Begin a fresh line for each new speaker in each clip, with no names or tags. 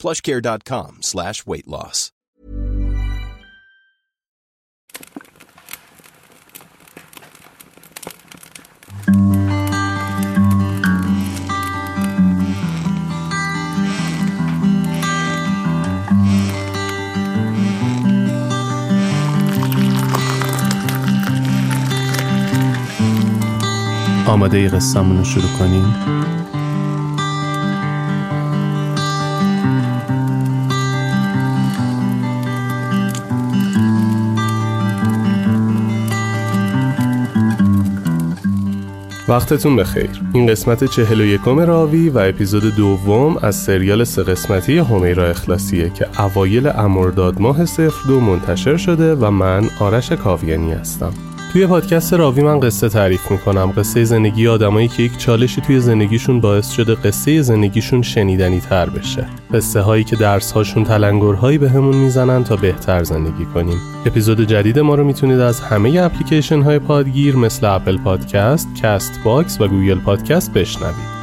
plushcare.com slash weight loss.
آماده ای قصه‌مون رو شروع کنیم وقتتون بخیر. این قسمت چهل و یکم راوی و اپیزود دوم از سریال سه قسمتی همیرا اخلاصیه که اوایل امرداد ماه صفر دو منتشر شده و من آرش کاویانی هستم. توی پادکست راوی من قصه تعریف می‌کنم. قصه زندگی آدمایی که یک چالشی توی زندگیشون باعث شده قصه زندگیشون شنیدنی تر بشه. قصه هایی که درس هاشون تلنگرهایی بهمون می‌زنن تا بهتر زندگی کنیم. اپیزود جدید ما رو می‌تونید از همه اپلیکیشن های پادگیر مثل Apple Podcast، Castbox و Google Podcast بشنوید.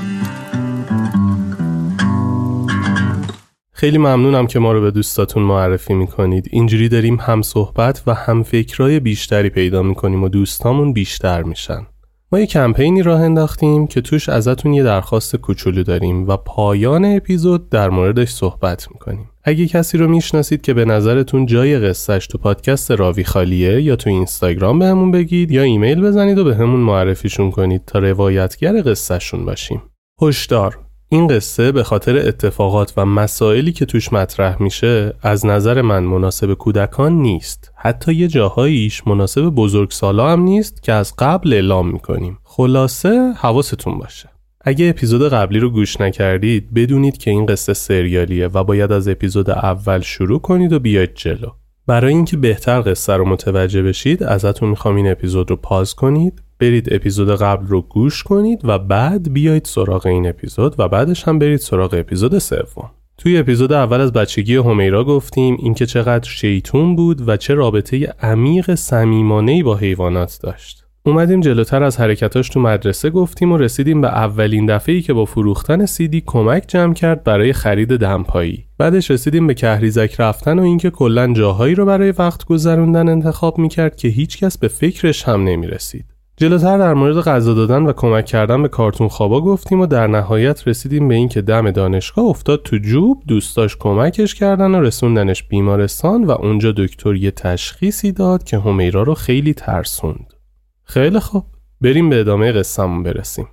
خیلی ممنونم که ما رو به دوستاتون معرفی می‌کنید. اینجوری داریم هم صحبت و هم فکرای بیشتری پیدا می‌کنیم و دوستامون بیشتر میشن. ما یه کمپینی راه انداختیم که توش ازتون یه درخواست کوچولو داریم و پایان اپیزود در موردش صحبت می‌کنیم. اگه کسی رو می‌شناسید که به نظرتون جای قصهش تو پادکست راوی خالیه یا تو اینستاگرام بهمون بگید یا ایمیل بزنید و به همون معرفیشون کنید تا روایتگر قصهشون باشیم. هشدار! این قصه به خاطر اتفاقات و مسائلی که توش مطرح میشه از نظر من مناسب کودکان نیست. حتی یه جاهاییش مناسب بزرگسالا هم نیست که از قبل اعلام می‌کنیم. خلاصه حواستون باشه. اگه اپیزود قبلی رو گوش نکردید بدونید که این قصه سریالیه و باید از اپیزود اول شروع کنید و بیاید جلو. برای اینکه بهتر قصه رو متوجه بشید ازتون می‌خوام این اپیزود رو پاز کنید برید اپیزود قبل رو گوش کنید و بعد بیایید سراغ این اپیزود و بعدش هم برید سراغ اپیزود سوم. توی اپیزود اول از بچگی همیرا گفتیم اینکه چقدر شیطون بود و چه رابطه عمیق صمیمانه‌ای با حیوانات داشت. اومدیم جلوتر از حرکتاش تو مدرسه گفتیم و رسیدیم به اولین دفعه‌ای که با فروختن سیدی کمک جمع کرد برای خرید دمپایی. بعدش رسیدیم به کهریزک رفتن و اینکه کلا جاهایی رو برای وقت گذروندن انتخاب می‌کرد که هیچکس به فکرش هم نمی‌رسید. جلوتر در مورد غذا دادن و کمک کردن به کارتون خوابا گفتیم و در نهایت رسیدیم به اینکه دم دانشگاه افتاد تو جوب دوستاش کمکش کردن و رسوندنش بیمارستان و اونجا دکتر یه تشخیصی داد که همیرا رو خیلی ترسوند خیلی خوب. بریم به ادامه قصهمون برسیم.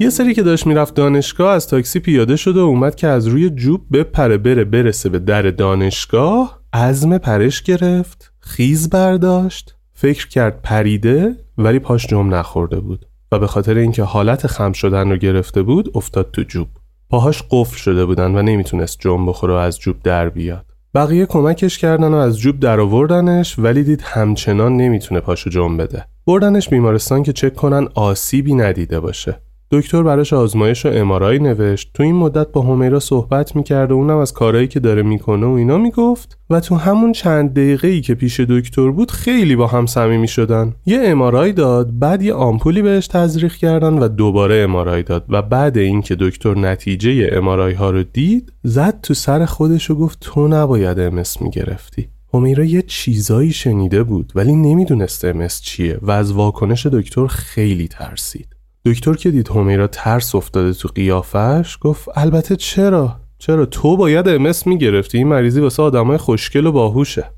یه سری که داشت می‌رفت دانشگاه از تاکسی پیاده شد و اومد که از روی جوب بپره بره برسه به در دانشگاه. عزم پرش گرفت خیز برداشت فکر کرد پریده ولی پاش جم نخورده بود. و به خاطر اینکه حالت خم شدن رو گرفته بود افتاد تو جوب. پاهاش قفل شده بودن و نمی‌تونست جم بخوره از جوب در بیاد. بقیه کمکش کردن و از جوب درآوردنش ولی دید همچنان نمی‌تونه پاشو جنب بده. بردنش بیمارستان که چک کنن آسیبی ندیده باشه. دکتر براش آزمایش و امارای نوشت. تو این مدت با همیرا صحبت می‌کرد و اونم از کارهایی که داره می‌کنه و اینا می‌گفت. و تو همون چند دقیقه ای که پیش دکتر بود خیلی با هم صمیمی شدن. یه امارای داد بعد یه آمپولی بهش تزریق کردن و دوباره امارای داد. و بعد اینکه دکتر نتیجه امارای ها رو دید زد تو سر خودش و گفت تو نباید امس می‌گرفتی. همیرا یه چیزایی شنیده بود ولی نمی‌دونست امس چیه و از واکنش دکتر خیلی ترسید. دکتر که دید همیرا ترس افتاده تو قیافش گفت البته چرا؟ چرا تو باید امس می‌گرفتی؟ این مریضی واسه آدمای خوشگل و باهوشه.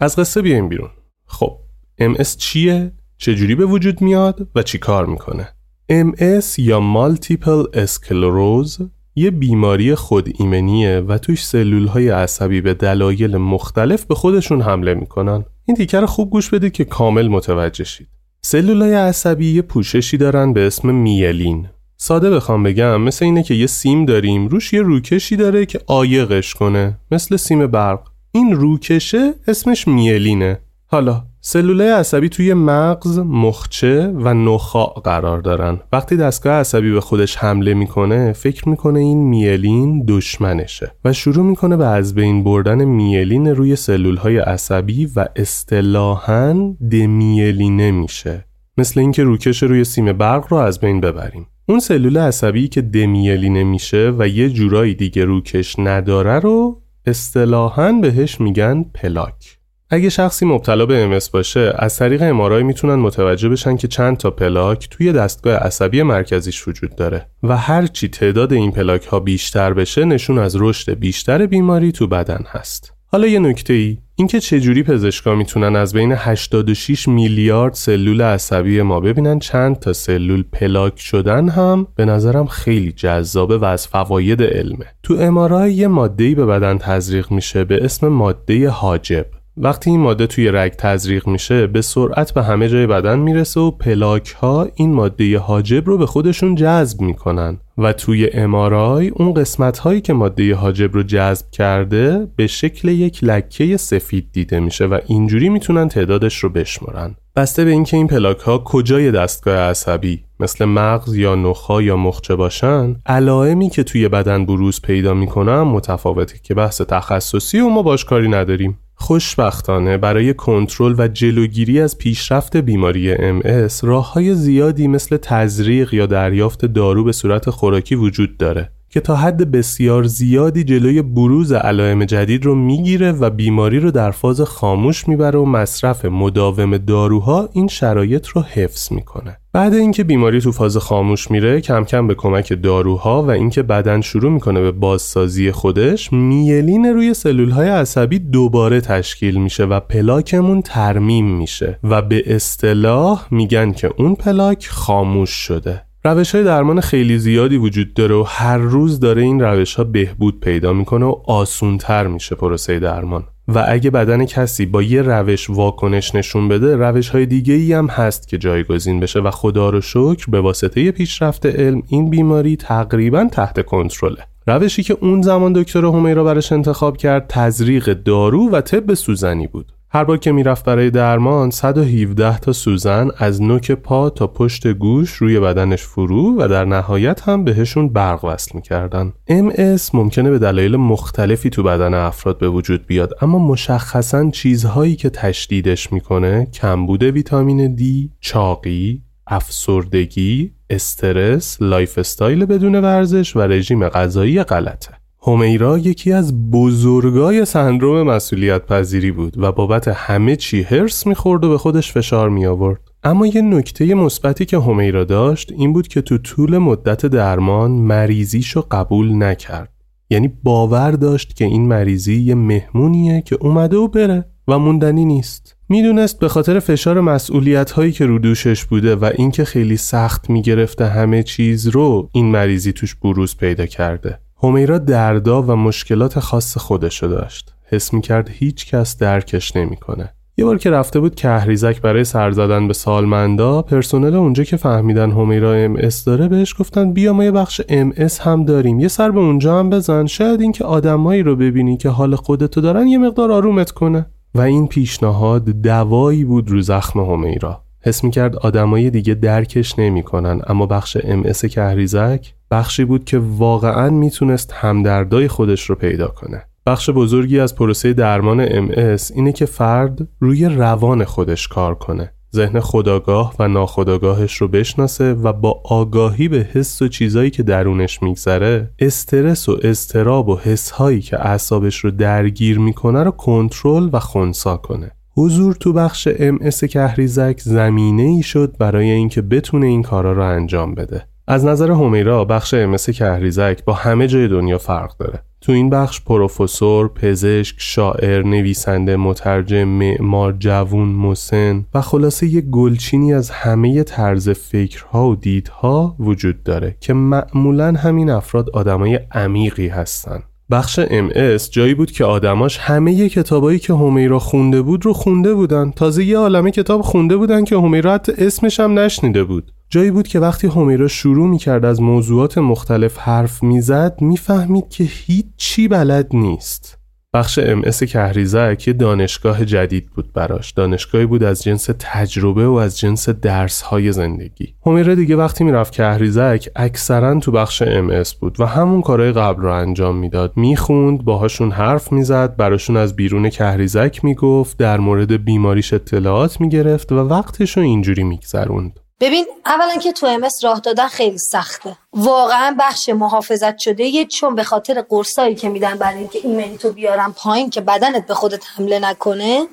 از قصه بیایم بیرون. خب MS چیه؟ چجوری به وجود میاد و چی کار می‌کنه؟ MS یا مالتیپل اسکلروز یه بیماری خود ایمنیه و توش سلول های عصبی به دلایل مختلف به خودشون حمله می‌کنن. این تیکر خوب گوش بدید که کامل متوجه شید. سلولای عصبی یه پوششی دارن به اسم میلین. ساده بخوام بگم مثل اینه که یه سیم داریم روش یه روکشی داره که آیقش کنه مثل سیم برق. این روکشه اسمش میلینه. حالا سلولای عصبی توی مغز، مخچه و نخاع قرار دارن. وقتی دستگاه عصبی به خودش حمله می‌کنه، فکر می‌کنه این میلین دشمنشه و شروع می‌کنه به از بین بردن میلین روی سلولهای عصبی و اصطلاحاً دمیلینه میشه. مثل اینکه روکش روی سیم برق رو از بین ببریم. اون سلول عصبی که دمیلینه میشه و یه جورایی دیگه روکش نداره رو اصطلاحاً بهش میگن پلاک. اگه شخصی مبتلا به MS باشه از طریق امارای می‌تونن متوجه بشن که چند تا پلاک توی دستگاه عصبی مرکزیش وجود داره و هرچی تعداد این پلاک ها بیشتر بشه نشون از رشد بیشتر بیماری تو بدن هست. حالا یه نکته ای اینکه چجوری پزشکا می‌تونن از بین 86 میلیارد سلول عصبی ما ببینن چند تا سلول پلاک شدن هم به نظرم خیلی جذابه و از فواید علمه. تو امارای یه ماده به بدن تزریق میشه به اسم ماده حاجب. وقتی این ماده توی رگ تزریق میشه به سرعت به همه جای بدن می‌رسه و پلاک ها این ماده حاجب رو به خودشون جذب می‌کنن. و توی امارای اون قسمت هایی که ماده حاجب رو جذب کرده به شکل یک لکه سفید دیده میشه و اینجوری می‌تونن تعدادش رو بشمارن. بسته به اینکه این پلاک ها کجای دستگاه عصبی؟ مثل مغز یا نخا یا مخچه باشن علائمی که توی بدن بروز پیدا می‌کنن متفاوته که بحث تخصصی و ما باش کاری نداریم. خوشبختانه برای کنترل و جلوگیری از پیشرفت بیماری MS راه های زیادی مثل تزریق یا دریافت دارو به صورت خوراکی وجود داره. که تا حد بسیار زیادی جلوی بروز علائم جدید رو می‌گیره و بیماری رو در فاز خاموش می‌بره و مصرف مداوم داروها این شرایط رو حفظ می‌کنه. بعد اینکه بیماری تو فاز خاموش میره کم کم به کمک داروها و اینکه بدن شروع می‌کنه به بازسازی خودش میلین روی سلول های عصبی دوباره تشکیل میشه و پلاکمون ترمیم میشه و به اصطلاح میگن که اون پلاک خاموش شده روش های درمان خیلی زیادی وجود داره و هر روز داره این روش ها بهبود پیدا می‌کنه و آسونتر میشه پروسه درمان. و اگه بدن کسی با یه روش واکنش نشون بده روش های دیگه ای هم هست که جایگزین بشه و خدا رو شکر به واسطه پیشرفت علم این بیماری تقریبا تحت کنترله. روشی که اون زمان دکتر حمیرا برش انتخاب کرد تزریق دارو و طب سوزنی بود. هر بار که می‌رفت برای درمان 117 تا سوزن از نوک پا تا پشت گوش روی بدنش فرو و در نهایت هم بهشون برق وصل می‌کردن. MS ممکنه به دلایل مختلفی تو بدن افراد به وجود بیاد اما مشخصا چیزهایی که تشدیدش می‌کنه کمبود ویتامین D، چاقی، افسردگی، استرس، lifestyle بدون ورزش و رژیم غذایی غلطه. حمیرا یکی از بزرگای سندروم مسئولیت پذیری بود و بابت همه چی حرص می‌خورد و به خودش فشار می آورد. اما یه نکته مثبتی که حمیرا داشت این بود که تو طول مدت درمان مریضیشو قبول نکرد. یعنی باور داشت که این مریضی یه مهمونیه که اومده و بره و موندنی نیست. می‌دونست به خاطر فشار مسئولیت هایی که رو دوشش بوده و اینکه خیلی سخت می‌گرفته همه چیز رو این مریضی توش بروز پیدا کرده. حمیرا دردا و مشکلات خاص خودشو داشت. حس کرد هیچ کس درکش نمی‌کنه. یه بار که رفته بود کهریزک برای سر زدن به سالمندا پرسنل اونجا که فهمیدن حمیرا ام اس داره بهش گفتن بیا ما یه بخش ام اس هم داریم یه سر به اونجا هم بزن شاید اینکه آدمایی رو ببینی که حال خودتو دارن یه مقدار آرومت کنه و این پیشنهاد دوایی بود رو زخم همیرا حس می‌کرد آدمای دیگه درکش نمی‌کنن اما بخش ام اس کهریزک بخشی بود که واقعا می‌تونست همدردای خودش رو پیدا کنه. بخش بزرگی از پروسه درمان MS اینه که فرد روی روان خودش کار کنه. ذهن خداگاه و ناخداگاهش رو بشناسه و با آگاهی به حس و چیزایی که درونش میگذره استرس و استراب و حسهایی که اعصابش رو درگیر می‌کنه رو کنترل و خونسا کنه. حضور تو بخش MS کهریزک زمینه ای شد برای اینکه بتونه این کارا رو انجام بده از نظر همیرا بخش MS کهریزک با همه جای دنیا فرق داره تو این بخش پروفسور، پزشک، شاعر، نویسنده، مترجم، معمار، جوون، مسن و خلاصه یک گلچینی از همه طرز فکرها و دیدها وجود داره که معمولا همین افراد آدمای عمیقی هستن. بخش MS جایی بود که آدماش همه کتابایی که حمیرا خونده بود رو خونده بودن. تازه یه عالمه کتاب خونده بودن که حمیرا حتی اسمش هم نشنیده بود. جایی بود که وقتی حمیرا شروع می‌کرد از موضوعات مختلف حرف می‌زد می‌فهمید که هیچ چی بلد نیست. بخش ام اس کهریزک یه دانشگاه جدید بود براش. دانشگاهی بود از جنس تجربه و از جنس درس های زندگی. حمیرا دیگه وقتی می‌رفت کهریزک اکثرا تو بخش ام اس بود و همون کارهای قبل رو انجام می‌داد. می‌خوند باهاشون حرف می‌زد براشون از بیرون کهریزک می‌گفت در مورد بیماریش اطلاعات می‌گرفت و وقتش رو اینجوری میگذروند.
ببین اولا که تو امس راه دادن خیلی سخته. واقعا بخش محافظت شده یه چون به خاطر قرصایی که میدن برای اینکه ایمنی تو بیارن پایین که بدنت به خودت حمله نکنه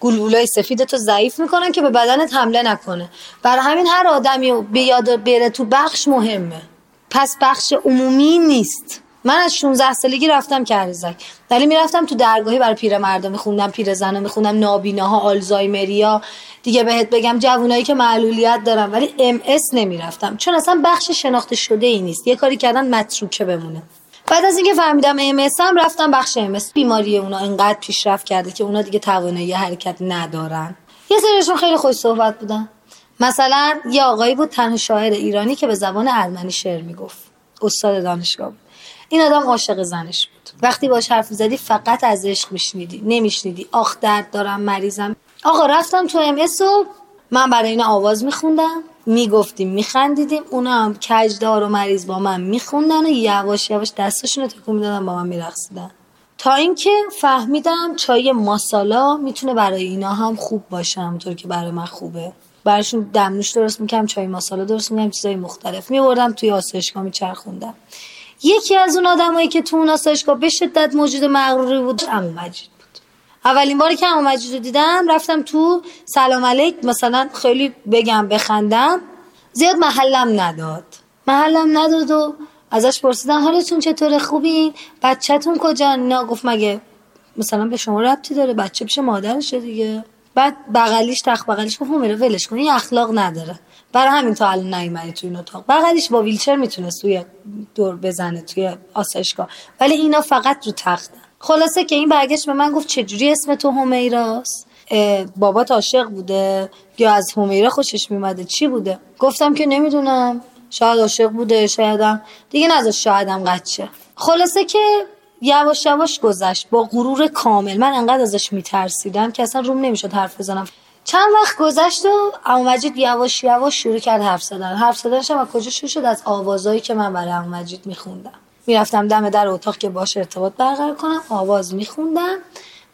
گلولای سفید تو ضعیف می‌کنن که به بدنت حمله نکنه. برای همین هر آدمی به یاد بره تو بخش مهمه. پس بخش عمومی نیست. من از 16 سالگی رفتم کهرزک ولی می‌رفتم تو درگاهی برای پیرمردا میخوندم پیرزنا میخوندم نابیناها آلزایمریا. دیگه بهت بگم جوونایی که معلولیت دارن ولی ام اس نمی‌رفتم. چون اصلا بخش شناخته شده ای نیست. یه کاری کردن متروکه بمونه. بعد از اینکه فهمیدم ام اس هم رفتم بخش ام اس. بیماری اونا انقدر پیشرفت کرده که اونا دیگه توانایی حرکت ندارن. یه سریشون خیلی خوش صحبت بودن. مثلا یه آقایی بود تنها شاعر ایرانی که به زبان ارمنی شعر می‌گفت. استاد دانشگاه بود. این آدم عاشق زنش بود. وقتی باش حرف زدی فقط از عشق میشنیدی نمیشنیدی. آخ درد دارم مریضم. آقا رفتم تو ام و من برای این آواز میخوندم. می‌گفتیم میخندیدیم. اونا هم کجدار و مریض با من میخوندن و یواش یواش دستشون رو تکون می‌دادن با من میرقصیدن. تا اینکه فهمیدم چای ماسالا می‌تونه برای اینا هم خوب باشه همونطور که برای من خوبه. براشون دمنوش درست می‌کنم چای ماسالا درست می‌کنم چیزای مختلف میبردم توی آسایشگاه میچرخوندم. یکی از اون آدمایی که تو اون آسایشگاه به شدت موجود مغروری بود امو مجید بود. اولین باری که امو مجید رو دیدم رفتم تو سلام علیک مثلا خیلی بگم بخندم زیاد محلم نداد. محلم نداد و ازش پرسیدم حالتون چطوره؟ خوبین؟ بچهتون کجا؟ نه گفت مگه مثلا به شما ربطی داره؟ بچه پیش مادرشه دیگه. بعد بغلیش تخت بغلیش گفت میره ولش کن اخلاق نداره. برای همین تا الان نیومدی تو این اتاق. بغلیش با ویلچر می‌تونست توی دور بزنه توی آسایشگاه. ولی اینا فقط رو تختن خلاصه که این برگشت به من گفت چجوری اسم تو همیراست؟ بابات عاشق بوده یا از همیرا خوشش میمده چی بوده؟ گفتم که نمی‌دونم. شاید عاشق بوده شایدم دیگه نذاشت شایدم قچه خلاصه که یواش یواش گذشت. با غرور کامل. من انقدر ازش میترسیدم که اصلا روم نمی‌شد حرف بزنم. چند وقت گذشت و اما مجید یواش یواش شروع کرد حرف زدن. حرف زدنش هم کجا شروع شد؟ از آوازایی که من برای اما مجید میخوندم. می‌رفتم دم در اتاق که باشه ارتباط برقرار کنم آواز میخوندم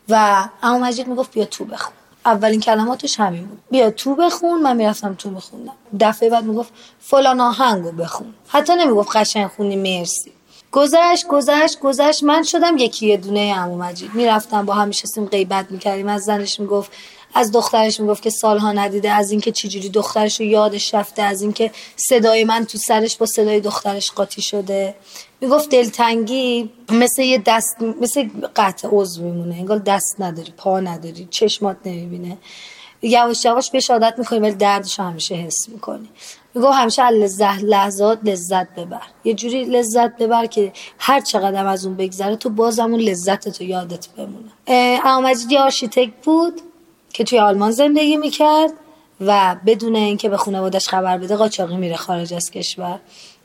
و اما مجید می‌گفت بیا تو بخون. اولین کلماتش همین بود. بیا تو بخون. من می‌رفتم تو میخوندم. دفعه بعد می‌گفت فلان آهنگو بخون. حتی نمی‌گفت قشنگ خونی مرسی. گذشت گذشت گذشت. من شدم یکی یه دونه عمو مجید. می‌رفتم با هم میشستیم غیبت می‌کردیم. از زنش می‌گفت از دخترش می‌گفت که سالها ندیده از اینکه چجوری دخترش رو یادش رفته از اینکه صدای من تو سرش با صدای دخترش قاطی شده. می‌گفت دلتنگی مثل یه دست مثل قطع عضو میمونه انگار دست نداری پا نداری چشمات نمی‌بینه. یواش یواش بهش عادت می‌کنی ولی دردش همیشه حس می‌کنی. میگو همیشه لذت لحظات لذت ببر. یه جوری لذت ببر که هر چقدر از اون بگذره تو بازم اون لذت تو یادت بمونه. اما مجید آرشیتکت بود. که توی آلمان زندگی می‌کرد و بدون اینکه به خانوادش خبر بده قاچاقی میره خارج از کشور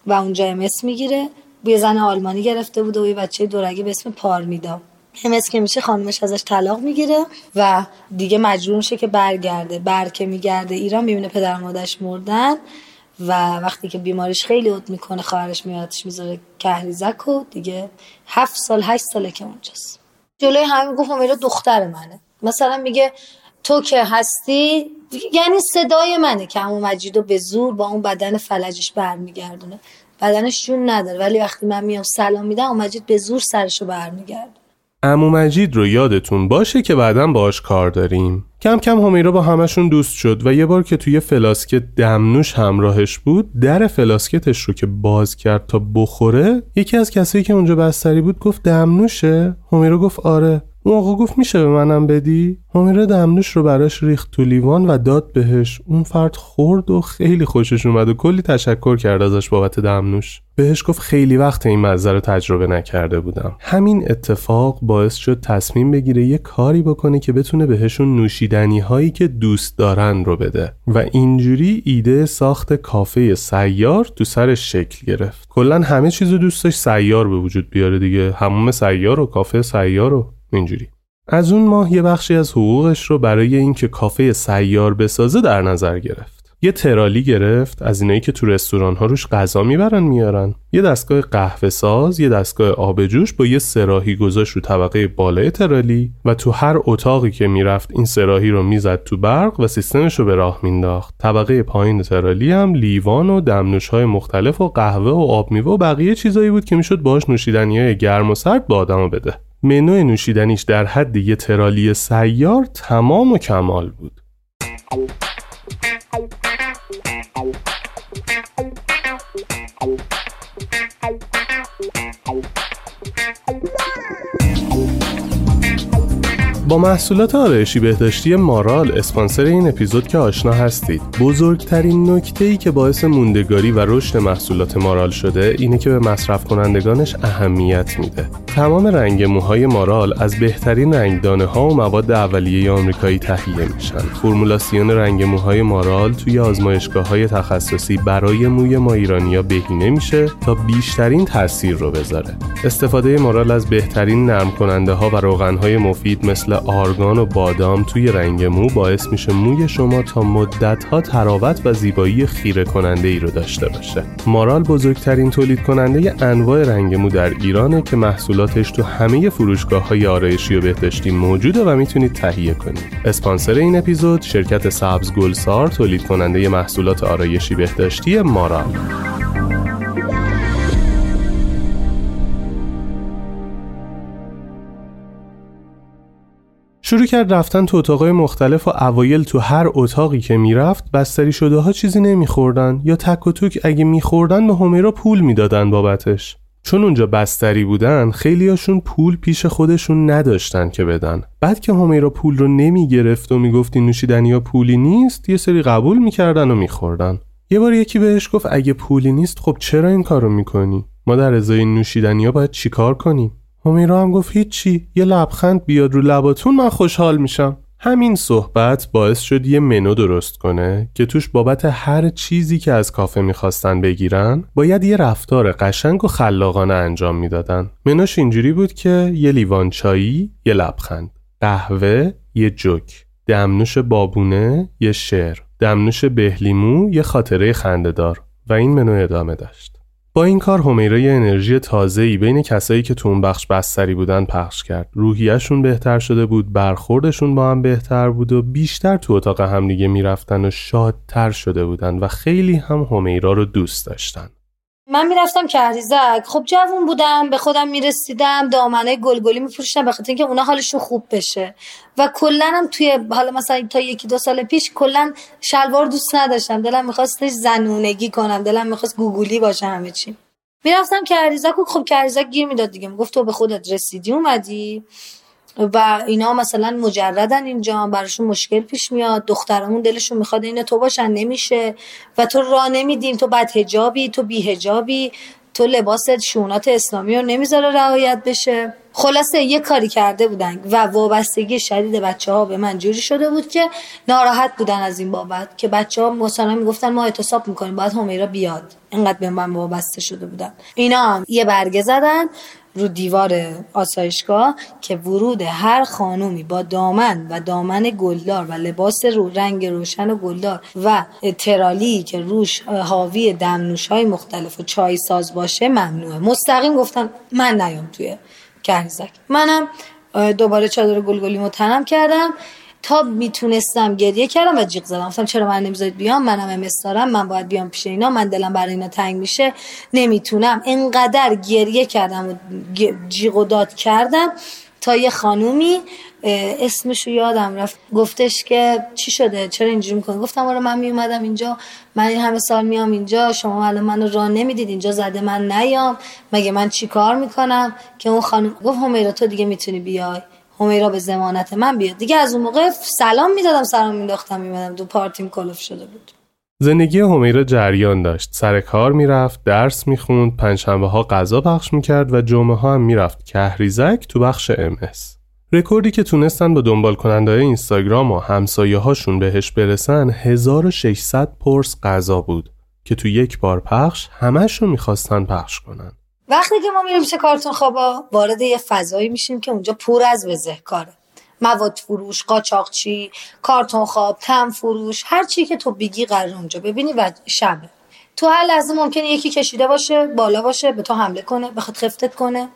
و اونجا امس می‌گیره. یه زن آلمانی گرفته بود و یه بچه دورگی به اسم پارمیدا. همس که میشه خانمش ازش طلاق می‌گیره و دیگه مجبور میشه که برگرده. بر که میگرده ایران می‌بینه پدر مادرش مردن و وقتی که بیماریش خیلی عد می‌کنه خواهرش میادش می‌ذاره کهریزک و دیگه هفت سال هشت ساله که اونجاست. جلوی همین گفت امیرا دختر منه. مثلا میگه تو که هستی یعنی صدای منه که همون مجید به زور با اون بدن فلجش برمیگردونه. بدنش جون نداره ولی وقتی من میام سلام میدم اون مجید به زور سرشو برمیگرده.
امو مجید رو یادتون باشه که بعدا باش کار داریم. کم کم همیرا با همشون دوست شد و یه بار که توی فلاسکت دمنوش همراهش بود در فلاسکتش رو که باز کرد تا بخوره یکی از کسایی که اونجا بستری بود گفت دمنوشه. همیرا گفت آره. اون آقا گفت میشه به منم بدی؟ همیرا دمنوش رو براش ریخت تو لیوان و داد بهش. اون فرد خورد و خیلی خوشش اومد و کلی تشکر کرد ازش بابت دمنوش بهش گفت خیلی وقت این مزه رو تجربه نکرده بودم. همین اتفاق باعث شد تصمیم بگیره یه کاری بکنه که بتونه بهشون نوشیدنی هایی که دوست دارن رو بده. و اینجوری ایده ساخت کافه سیار تو سرش شکل گرفت. کلا همه چیز رو دوست داشت سیار به وجود بیاره دیگه. هموم سیار و کافه سیار و اینجوری. از اون ماه یه بخشی از حقوقش رو برای اینکه کافه سیار بسازه در نظر گرفت. یه ترالی گرفت از اینایی که تو رستوران ها روش غذا می‌برن میارن. یه دستگاه قهوه ساز یه دستگاه آب جوش با یه سراحی گذاشت رو طبقه بالای ترالی و تو هر اتاقی که می‌رفت این سراحی رو می‌زد تو برق و سیستمش رو به راه مینداخت طبقه پایین ترالی هم لیوان و دمنوش های مختلف و قهوه و آب میوه و بقیه چیزایی بود که می‌شد باهاش نوشیدنی های گرم و سرد به آدمو بده. منو نوشیدنیش در حد یه ترالی سیار تمام و کمال بود. محصولات آرایشی بهداشتی مارال اسپانسر این اپیزود که آشنا هستید. بزرگترین نکته ای که باعث موندگاری و رشد محصولات مارال شده اینه که به مصرف کنندگانش اهمیت میده. تمام رنگ موهای مارال از بهترین رنگدانه ها و مواد اولیه آمریکایی تهیه میشن. فرمولاسیون رنگ موهای مارال توی آزمایشگاه های تخصصی برای موی ما ایرانیا بهینه میشه تا بیشترین تاثیر رو بذاره. استفاده مارال از بهترین نرم کننده ها و روغن های مفید مثل آرگان و بادام توی رنگ مو باعث میشه موی شما تا مدت ها تراوت و زیبایی خیره کننده ای رو داشته باشه. مارال بزرگترین تولید کننده انواع رنگ مو در ایرانه که محصولاتش تو همه فروشگاه های آرایشی و بهداشتی موجوده و می‌تونید تهیه کنید. اسپانسر این اپیزود شرکت سبز گلسار تولید کننده محصولات آرایشی بهداشتی مارال. شروع کرد رفتن تو اتاقای مختلف و اوایل تو هر اتاقی که می‌رفت بستری شده ها چیزی نمیخوردن یا تک و توک اگه میخوردن به همیرا پول می‌دادن بابتش. چون اونجا بستری بودن خیلیاشون پول پیش خودشون نداشتن که بدن. بعد که همیرا پول رو نمی‌گرفت و می‌گفت این نوشیدنی ها پولی نیست یه سری قبول می‌کردن و میخوردن. یه بار یکی بهش گفت اگه پولی نیست خب چرا این کارو می‌کنی؟ ما در ازای نوشیدنی ها باید چیکار کنیم همیرا هم گفت هیچی یه لبخند بیاد رو لباتون من خوشحال میشم. همین صحبت باعث شد یه منو درست کنه که توش بابت هر چیزی که از کافه می‌خواستن بگیرن باید یه رفتار قشنگ و خلاقانه انجام می‌دادن. منوش اینجوری بود که یه لیوان چایی یه لبخند. قهوه یه جوک. دمنوش بابونه یه شعر. دمنوش بهلیمو یه خاطره خندهدار. و این منو ادامه داشت. با این کار همیرا یه انرژی تازه‌ای بین کسایی که تو اون بخش بستری بودن پخش کرد. روحیهشون بهتر شده بود، برخوردشون با هم بهتر بود و بیشتر تو اتاق همدیگه می‌رفتن و شادتر شده بودن و خیلی هم همیرا رو دوست داشتن.
من می‌رفتم کهریزک خب جوون بودم به خودم می‌رسیدم دامنه گلگلی میفروشتم به خاطر اینکه اونا حالشون خوب بشه. و کلا هم توی حالا مثلا تا یکی دو سال پیش کلا شلوار دوست نداشتم. دلم میخواستش زنونگی کنم دلم می‌خواست گوگولی باشه همه چی. می‌رفتم کهریزک و خب کهریزک گیر می‌داد دیگه. می‌گفت تو به خودت رسیدی اومدی. و اینا مثلا مجردن اینجا براشون مشکل پیش میاد. دخترمون دلشون می‌خواد این تو باشن نمیشه. و تو راه نمیدیم تو بد هجابی تو بی هجابی تو لباس شونات اسلامی رو نمی‌ذاره رعایت بشه. خلاصه یه کاری کرده بودن و وابستگی شدید بچه ها به من جوری شده بود که ناراحت بودن از این بابت که بچه ها مثلا می‌گفتن ما اعتصاب می‌کنیم باید همیرا بیاد. اینقدر به من وابسته شده بودن. اینا هم یه برگه زدن. رو دیوار آسایشگاه که ورود هر خانومی با دامن و دامن گلدار و لباس رو رنگ روشن و گلدار و ترالی که روش حاوی دمنوش های مختلف و چای ساز باشه ممنوعه. مستقیم گفتم من نیام توی کهریزک منم دوباره چادر گلگلی متنم کردم. تا می‌تونستم گریه کردم و جیغ زدم. گفتم چرا من نمی‌ذارید بیام؟ منم ام دارم من باید بیام پیش اینا من دلم برای اینا تنگ میشه. نمی‌تونم. انقدر گریه کردم و جیغ و داد کردم تا یه خانومی اسمشو یادم رفت. گفتش که چی شده؟ چرا اینجوری می‌کنی؟ گفتم آره من میومدم اینجا. من این همه سال میام اینجا. شما الان منو راه نمی‌دید. اینجا زده من نیام. مگه من چی کار می‌کنم؟ که اون خانم گفت حمیرا تو دیگه می‌تونی بیای. حمیرا به ضمانت من بیاد. دیگه از اون موقع سلام می‌دادم سرمو مینداختم میومدم تو پارتیم کلفت شده بود.
زندگی حمیرا جریان داشت. سر کار می‌رفت درس می‌خوند پنجشنبه ها غذا پخش می‌کرد و جمعه ها هم می‌رفت. کهریزک تو بخش ام رکوردی که تونستن با دنبال کننده اینستاگرام و همسایه هاشون بهش برسن 1600 پرس غذا بود که تو یک بار پخش همهشون می‌خواستن پخش کنن.
وقتی که ما میریم چه کارتون خوابا وارد یه فضایی میشیم که اونجا پر از کاره. مواد فروش قاچاقچی کارتون خواب تم فروش هر چی که تو بگی قرار اونجا ببینی و شبه. تو هر لحظه ممکنه یکی کشیده باشه بالا باشه به تو حمله کنه بخواد خفتت کنه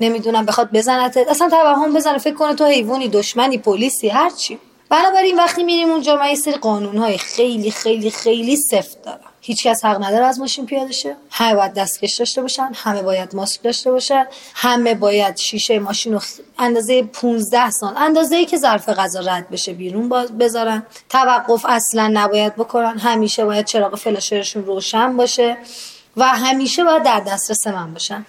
نمی‌دونم بخواد بزنت اصلا توهم بزنه فکر کنه تو حیوانی دشمنی پلیسی هر چی. بنابراین وقتی میریم اونجا من یه سری قانون های خیلی خیلی خیلی سفت دارم. هیچکس حق نداره از ماشین پیاده شه. همه باید دستکش داشته باشن همه باید ماسک داشته باشن همه باید شیشه ماشین رو اندازه 15 سانت اندازه ای که ظرف غذا رد بشه بیرون بذارن. توقف اصلا نباید بکنن همیشه باید چراغ فلاشرشون روشن باشه و همیشه باید در دسترس من باشن.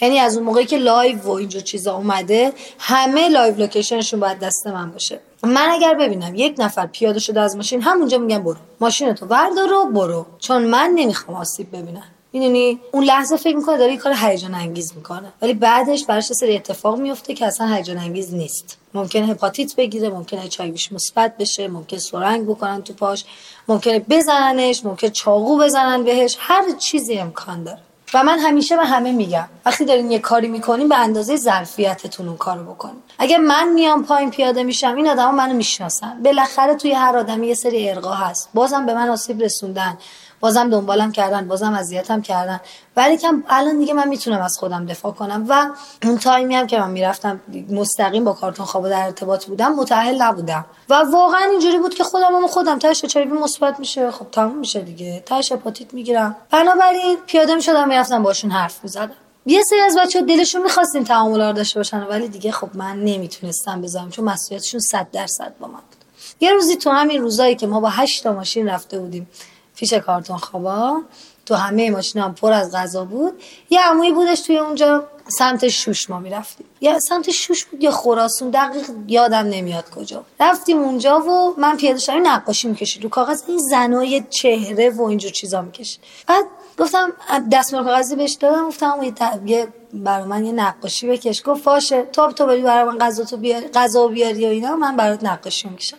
یعنی از اون موقعی که live و اینجور چیزا اومده همه live location شون باید دست من باشه. من اگر ببینم یک نفر پیاده شده از ماشین همونجا میگم برو. ماشین تو بردار و برو. چون من نمی‌خوام آسیب ببینم. می‌دونی؟ اون لحظه فکر می‌کنه داره این کار هیجان انگیز می‌کنه. ولی بعدش براش سری اتفاق میفته که اصلا هیجان انگیز نیست. ممکنه هپاتیت بگیره ممکنه HIV ش مثبت بشه ممکنه سرنگ بکنن تو پاش ممکنه بزننش ممکنه چاقو بزنن بهش. هر چیزی امکان داره. و من همیشه به همه میگم وقتی دارین یه کاری می‌کنین به اندازه ظرفیتتون اون کارو بکنین. اگه من میام پایین پیاده میشم این آدما منو می‌شناسن. بالاخره توی هر آدمی یه سری ارقا هست. بازم به من آسیب رسوندن. بازم دنبالم کردن بازم اذیتم کردن. ولی کم الان دیگه من می‌تونم از خودم دفاع کنم و اون تایمی هم که من می‌رفتم مستقیم با کارتون خواب در ارتباط بودم متأهل نبودم. و واقعا اینجوری بود که خودم هم خودم. تاش چریبی مثبت میشه خب تموم میشه دیگه. تاش هپاتیت می‌گیرم. بنابراین پیاده می‌شدم می‌رفتم باشون حرف می‌زدم. یه سری از بچه دلشون می‌خواستین تعامل داشته باشن ولی دیگه خب من نمی‌تونستم بذارم چون مسئولیتشون 100 درصد با من بود. یه روزی تو همین روزایی که ما با 8 تا ماشین رفته بودیم پیش کارتون خوابا. تو همه ماشین هم پر از غذا بود. یه عمویی بودش توی اونجا سمت شوش ما می‌رفتیم. یا سمت شوش بود یا خراسون؟ دقیق یادم نمیاد کجا. رفتیم اونجا و من پیاده شدم. نقاشی می‌کشید رو کاغذ این زنای چهره و اینجور چیزا می‌کشید بعد گفتم دستمال کاغذی بهش دادم. گفتم یه برای من یه نقاشی بکش. گفت فاشه تو تو بری برای من غذا تو بیاری غذا بیاری و اینا. من برات نقاشی می‌کشم.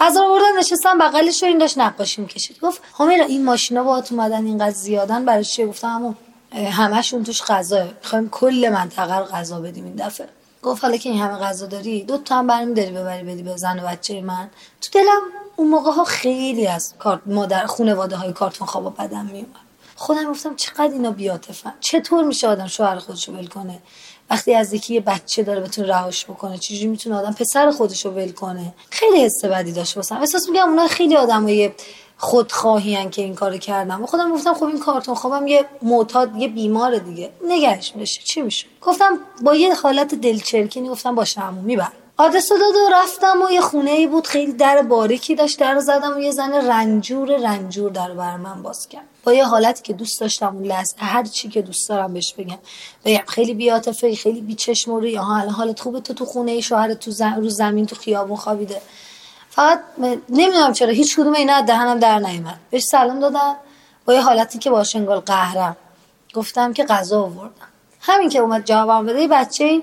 غذا رو بردم نشستم بغلش این داشت نقاشی می‌کشید. گفت همیرا این ماشینا باهات اومدن اینقدر زیادن؟ برای چیه گفتم همون همشون توش غذاه می‌خوایم کل منطقه رو غذا بدیم این دفعه. گفت حالا که این همه غذا داری دو تا هم برمی داری ببری بدی به زن و بچه من. تو دلم اون موقع ها خیلی از کارت مادر خانواده های کارتون خواب بدم میومد خودم گفتم چقدر اینا بیاتفن؟ چطور میشه آدم شوهر خودش رو ول کنه؟ وقتی از یکی یه بچه داره بتونه رهاش بکنه چجوری می‌تونه آدم پسر خودش رو ول کنه؟ خیلی حس بدی داشت واسم. احساس میگم اونا خیلی آدمای خودخواهی که این کارو کردم و خودم گفتم خب این کارتون خوابم یه معتاد یه بیمار دیگه. نگهش میشه چی میشه گفتم با یه حالت دلچرکینی گفتم باشه همون میبر آدرس داد و رفتم و یه خونه ای بود خیلی در باریکی داشت در زدم و یه زن رنجور رنجور در بر من باز کرد. یه حالتی که دوست داشتم اون لحظه هر چی که دوست دارم بهش بگم. بگم خیلی بیاتفه خیلی بیچشم و یا الان حالت خوبه؟ تو تو خونه شوهر تو زم... رو زمین تو خیابون خوابیده. فقط نمی‌دونم چرا هیچ کدوم اینا دهنم در نیومد. بهش سلام دادم با یه حالتی که باشه انگار قهرم. گفتم که غذا آوردم. همین که اومد جوابم بده بچه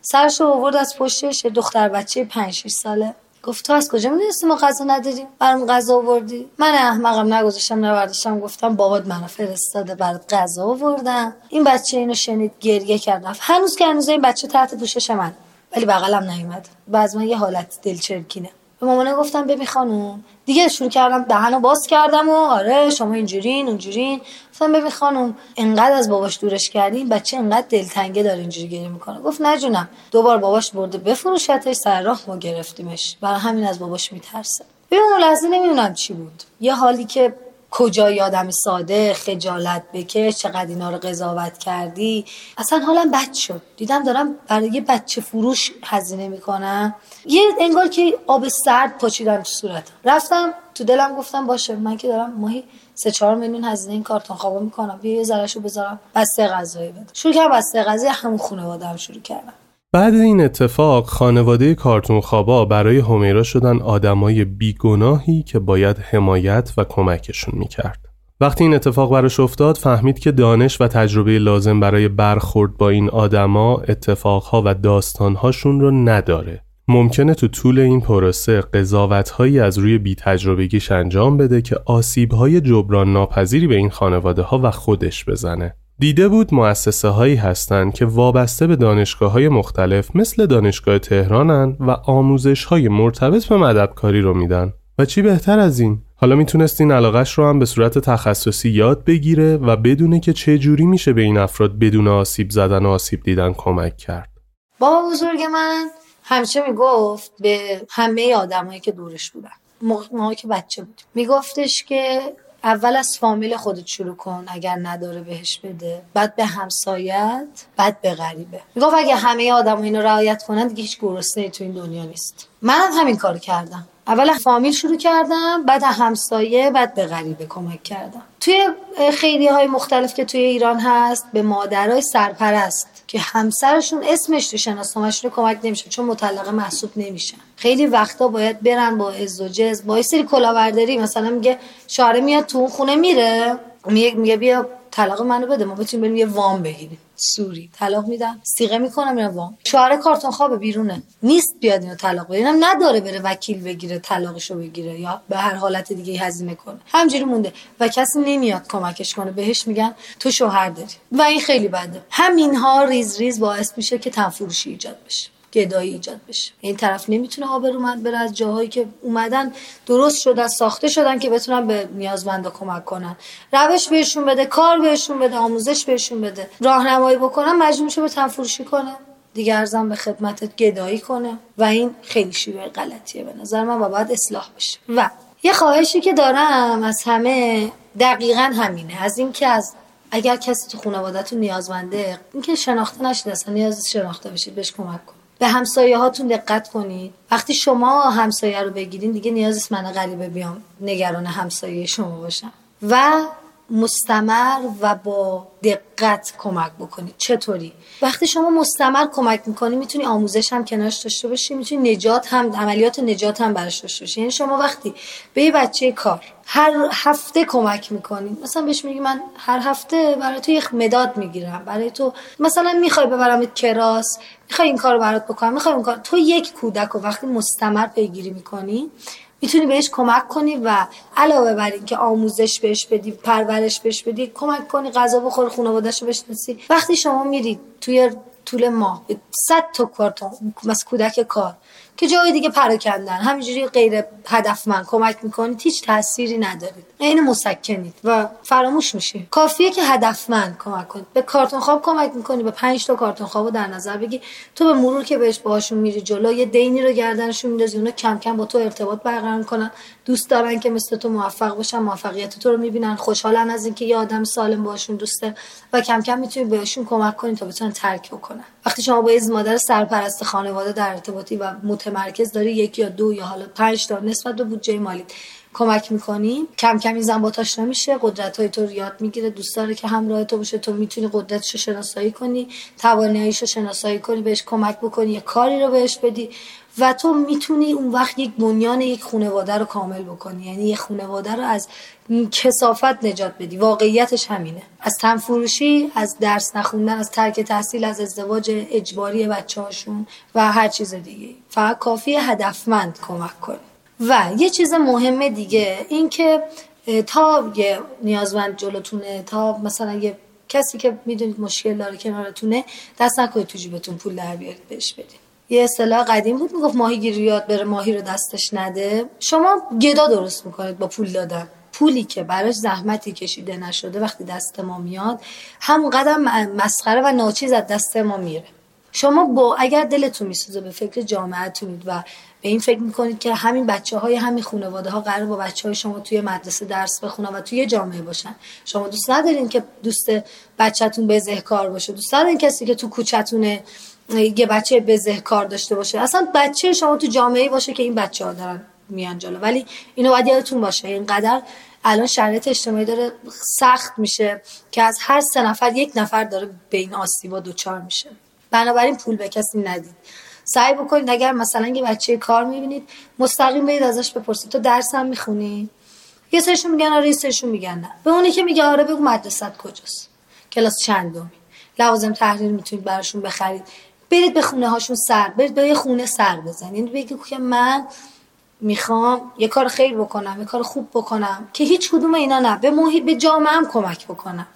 سرش رو آورد از پشتش دختر بچه 5 6 ساله. گفت تو از کجا می‌دونستی ما غذا نداریم؟ برام غذا آوردی؟ من احمقم نگذاشتم نوردشم گفتم بابات منو فرستاده برات غذا آوردم. این بچه اینو شنید گریه کرد هنوز که هنوز این بچه تحت پوشش من ولی بغلم نیومد. بعض من یه حالت دلچرکینه. به مامانه گفتم ببین خانم دیگه شروع کردم دهنو باز کردم و آره شما اینجورین اونجورین. گفتم ببین خانم انقدر از باباش دورش کردین بچه انقدر دلتنگه داره اینجوری گریه می‌کنه. گفت نه جونم دوبار باباش برده بفروشتش سر راه ما گرفتیمش. برای همین از باباش میترسه. ببین اون لحظه نمی‌دونم چی بود. یه حالی که کجا آدم ساده خجالت بکش چقدر اینا رو قضاوت کردی؟ اصلا حالم بد شد. دیدم دارم برای یه بچه فروش هزینه می‌کنم. یه انگار که آب سرد پاچیدم تو صورتم. رفتم تو دلم گفتم باشه من که دارم ماهی سه چهار میلیون هزینه این کارتون خوابا می‌کنم. بیا یه ذرهشو بذارم بسته غذایی بده شروع کردم بسته غذایی همون خانواده شروع کردم
بعد این اتفاق خانواده کارتون خوابا برای همیرا شدن آدمای بیگناهی که باید حمایت و کمکشون می‌کرد. وقتی این اتفاق براش افتاد فهمید که دانش و تجربه لازم برای برخورد با این آدما اتفاقها و داستانهاشون رو نداره. ممکنه تو طول این پروسه قضاوتهایی از روی بی تجربگیش انجام بده که آسیبهای جبران ناپذیری به این خانواده ها و خودش بزنه. دیده بود مؤسسه هایی هستند که وابسته به دانشگاه های مختلف مثل دانشگاه تهرانن و آموزش های مرتبط به مددکاری رو میدن. و چی بهتر از این؟ حالا می‌تونست این علاقش رو هم به صورت تخصصی یاد بگیره و بدونه که چه جوری میشه به این افراد بدون آسیب زدن و آسیب دیدن کمک کرد.
با بزرگ من همیشه می‌گفت به همه آدمایی که دورش بودن. موقعی که بچه بود میگفتش که اول از فامیل خودت شروع کن اگر نداره بهش بده. بعد به همسایت بعد به غریبه. می‌گفت اگه همه آدم اینو رعایت کنن دیگه هیچ گرسنه تو این دنیا نیست. منم همین کار کردم. اول فامیل شروع کردم بعد همسایه بعد به غریبه کمک کردم. توی خیلی های مختلف که توی ایران هست به مادرای سرپرست که همسرشون اسمش تو شناسنامه‌شون کمک نمیشه چون مطلقه محسوب نمیشن. خیلی وقتا باید برن با عز و جز با سری کلاورداری مثلا میگه شاره میاد تو اون خونه میره. میگه بیا طلاق منو بده ما بتونیم بریم یه وام بگیریم. سوری. طلاق میدم. سیغه می‌کنم میرم وام؟ شوهر کارتون خواب بیرونه. نیست بیاد اینو طلاق بده. اینم نداره بره وکیل بگیره طلاقشو بگیره یا به هر حالت دیگه هزینه کنه. همجوری مونده. و کسی نمیاد کمکش کنه. بهش میگن تو شوهر داری. و این خیلی بده. همینها ریز ریز باعث میشه که تنفروشی ایجاد بشه. گدایی ایجاد بشه. این طرف نمی‌تونه آبرومند بره از جاهایی که اومدن درست شدن ساخته شدن که بتونن به نیازمندا کمک کنن. روش بهشون بده کار بهشون بده آموزش بهشون بده. راهنمایی بکنن مجبور میشه به تنفروشی کنه. دیگه ارزم به خدمتت گدایی کنه. و این خیلی شیوه غلطیه به نظر من و باید اصلاح بشه. و یه خواهشی که دارم از همه دقیقا همینه. از اینکه از اگر کسی تو خانوادهتون نیازمنده اینکه شناخته نشید اصلا نیاز شناخته بشید بهش کمک کن به همسایه هاتون دقت کنید. وقتی شما همسایه رو بگیرین دیگه نیاز من غریبه بیام نگران همسایه شما باشم. و مستمر و با دقت کمک بکنید چطوری؟ وقتی شما مستمر کمک می‌کنی می‌تونی آموزش هم کنارش داشته باشی می‌تونی نجات هم عملیات نجات هم براش داشته باشی. یعنی شما وقتی به یه بچه کار هر هفته کمک می‌کنی مثلا بهش میگی من هر هفته برای تو یه مداد می‌گیرم برای تو مثلا می‌خوای ببرمت کراس می‌خوای این کار برات بکنم می‌خوای اون کار تو یک کودک رو وقتی مستمر پیگیری می‌کنی می‌تونی بهش کمک کنی و علاوه بر اینکه آموزش بهش بدی پرورش بهش بدی کمک کنی غذا بخور خانواده‌شو بشناسی. وقتی شما میرید توی طول ماه 100 تا کارتون مثلا کودک کار که جای دیگه پراکندن همینجوری غیر هدفمند کمک می‌کنید هیچ تأثیری ندارید. عین مسکنید و فراموش میشه کافیه که هدفمند کمک کنید به کارتون خواب کمک می‌کنی به 5 تا کارتون خواب در نظر بگی. تو به مرور که بهش باهاشون میری جلو یه دینی رو گردنشون میندازی اونا کم کم با تو ارتباط برقرار می‌کنن. دوست دارن که مثل تو موفق باشن موفقیت تو رو می‌بینن خوشحالن از اینکه یه آدم سالم باشون دوسته و کم کم می‌تونی بهشون کمک کنی تا بتونن ترک بکنن. وقتی شما با از مادر سرپرست خانواده در ارتباطی و متمرکز داری یک یا دو یا حالا پنج تا نسبت به بودجه مالی کمک می‌کنی؟ کم کم این زن با آشنا میشه قدرت های تو رو می‌گیره دوست داره که همراه تو باشه تو می‌تونی قدرتش رو شناسایی کنی تواناییش رو شناسایی کنی بهش کمک بکنی یه کاری رو بهش بدی و تو می‌تونی اون وقت یک بنیان یک خانواده رو کامل بکنی. یعنی یک خانواده رو از کسافت نجات بدی. واقعیتش همینه. از تنفروشی از درس نخوندن از ترک تحصیل از ازدواج اجباری بچه هاشون و هر چیز دیگه فقط کافی هدفمند کمک کنی. و یه چیز مهم دیگه این که تا یه نیازمند جلوتونه تا مثلا یه کسی که می‌دونید مشکل داره کنارتونه دست نکنید تو جیبتون پول در بیارید بهش بدید یه اصطلاح قدیم بود می‌گفت ماهی گیری یاد بره ماهی رو دستش نده. شما گدا درست می‌کنید با پول دادن. پولی که براش زحمتی کشیده نشده وقتی دست ما میاد همون قدم مسخره و ناچیز از دست ما میره. شما با اگر دلتون میسوزه به فکر جامعتونید و به این فکر می‌کنید که همین بچه های همین خانواده ها قرار با بچه های شما توی مدرسه درس بخونن و توی جامعه باشن؟ شما دوست ندارین که دوست بچهتون بزهکار باشه؟ دوست ندارین کسی که تو کوچتونه یه بچه بزهکار داشته باشه؟ اصلا بچه شما تو جامعه باشه که این بچه ها دارن میان جلو. ولی اینو باید یادتون باشه اینقدر الان شرایط اجتماعی داره سخت میشه که از هر سه نفر یک نفر داره به این آسیبا دوچار میشه. بنابراین پول به کسی ندید. سعی بکنید اگر مثلا یه بچه کار می‌بینید مستقیم برید ازش بپرسید. تو درس هم می‌خونی؟ یه سرشون میگن آره یه سرشون میگن نه. به اونی که میگه آره بگو مدرسه کجاست؟ کلاس چندمی لوازم تحریر می‌تونید براشون بخرید. برید به خونه هاشون سر برید به یه خونه سر بزنید. یعنی بگید که من می‌خوام یه کار خیر بکنم یه کار خوب بکنم که هیچ کدوم اینا نه. به محیط به جامعه هم کمک بکنم.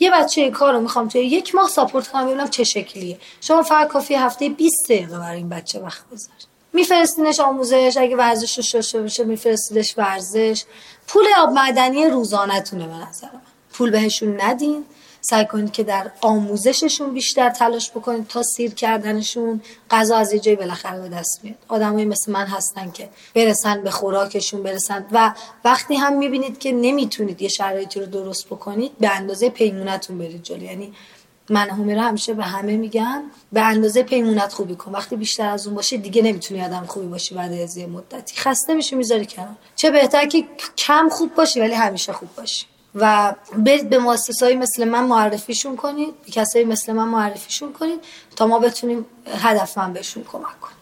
یه بچه کار رو می‌خوام توی یک ماه ساپورت کنم ببینم چه شکلیه. شما فقط کافی هفته 20 دقیقه برای این بچه وقت بذار. میفرستینش آموزش اگه ورزش رو ششه بشه میفرستیدش ورزش. پول آب معدنی روزانهتونه به نظر من. پول بهشون ندین. سعی کنید که در آموزششون بیشتر تلاش بکنید تا سیر کردنشون غذا از یه جایی بالاخره به دست میاد. آدمایی مثل من هستن که برسن به خوراکشون برسن. و وقتی هم می‌بینید که نمی‌تونید یه شرایطی رو درست بکنید به اندازه پیمونتون برید جلو. یعنی من همیره همیشه به همه میگم به اندازه پیمونت خوبی کن. وقتی بیشتر از اون باشه دیگه نمی‌تونی آدم خوبی باشی بعد از یه مدتی. خسته میشی می‌ذاری کنار. چه بهتر که کم خوب باشی ولی همیشه خوب باشی. و برید به های مثل من معرفیشون کنید به کسایی مثل من معرفیشون کنید تا ما بتونیم من بهشون کمک کنیم.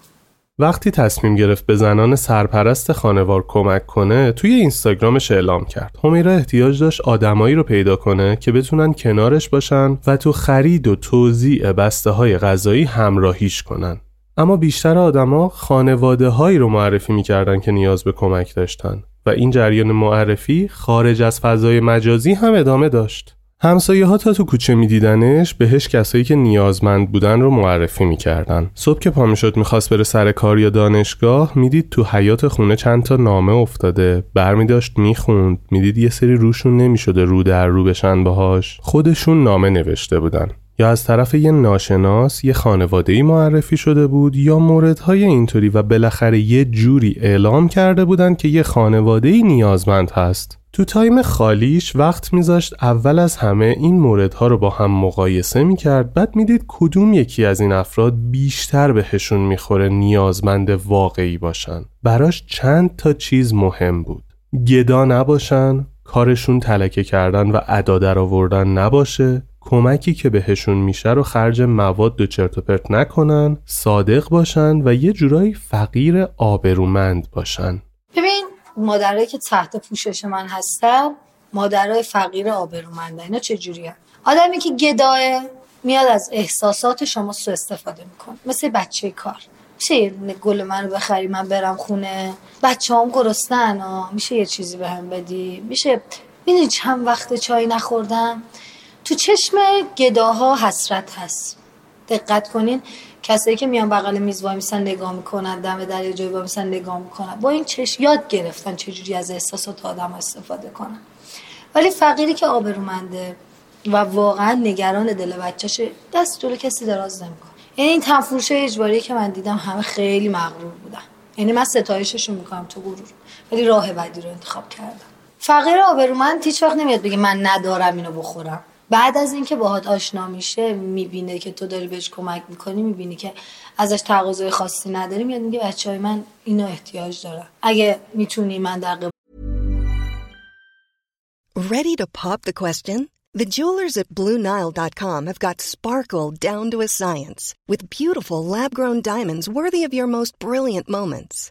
وقتی تصمیم گرفت به زنان سرپرست خانوار کمک کنه توی اینستاگرامش اعلام کرد. همیرا احتیاج داشت آدمایی رو پیدا کنه که بتونن کنارش باشن و تو خرید و توزیع بسته های غذایی همراهیش کنن. اما بیشتر آدما خانواده هایی رو معرفی می‌کردن که نیاز به کمک داشتن. و این جریان معرفی خارج از فضای مجازی هم ادامه داشت. همسایه ها تا تو کوچه میدیدنش بهش کسایی که نیازمند بودن رو معرفی می‌کردن. صبح که پا می‌شد می‌خواست بره سر کار یا دانشگاه می‌دید تو حیات خونه چند تا نامه افتاده. برمی داشت می‌خوند. می‌دید یه سری روشون نمی‌شده رو در رو بشن باهاش. خودشون نامه نوشته بودن. یا از طرف یه ناشناس یه خانواده معرفی شده بود یا موردهای اینطوری و بالاخره یه جوری اعلام کرده بودن که یه خانواده نیازمند هست. تو تایم خالیش وقت میذاشت اول از همه این موردها رو با هم مقایسه می‌کرد. بعد می‌دید کدوم یکی از این افراد بیشتر بهشون می‌خوره نیازمند واقعی باشن. براش چند تا چیز مهم بود. گدا نباشن کارشون تلکه کردن و ادا در آوردن نباشه. کمکی که بهشون میشه رو خرج مواد و چرت و پرت نکنن صادق باشن و یه جورایی فقیر آبرومند باشن.
ببین مادرایی که تحت پوشش من هستن مادرای فقیر آبرومندن. اینا چه جوریه؟ آدمی که گداه میاد از احساسات شما سو استفاده می‌کنه. مثل بچه کار. میشه یه گل من بخری من برم خونه؟ بچه هم گرستن میشه یه چیزی به هم بدی؟ میشه می‌دونی چند وقت چای نخوردم؟ تو چشم گداها حسرت هست. دقت کنین کسایی که میان بغل میز وای میسن نگاه می‌کنن دم در یه جایی وای میسن نگاه می‌کنن. با این چشم یاد گرفتن چجوری از احساسات آدم استفاده کنن. ولی فقیری که آبرومنده و واقعا نگران دل بچهشه دست جلو کسی دراز نمی‌کنه. یعنی این تنفروش اجباری که من دیدم همه خیلی مغرور بودن. یعنی من ستایششون می‌کنم تو غرور. ولی راه بدی رو انتخاب کردم. فقیر آبرومند هیچ وقت نمیاد بگه من ندارم اینو بخورم. بعد از اینکه باهات آشنا میشه می‌بینه که تو داری بهش کمک می‌کنی می‌بینی که ازش تقاضای خاصی نداری میاد میگه بچه های من اینو احتیاج دارم اگه می‌تونی من در
Ready to pop the question? The jewelers at BlueNile.com have got sparkle down to a science with beautiful lab grown diamonds worthy of your most brilliant moments.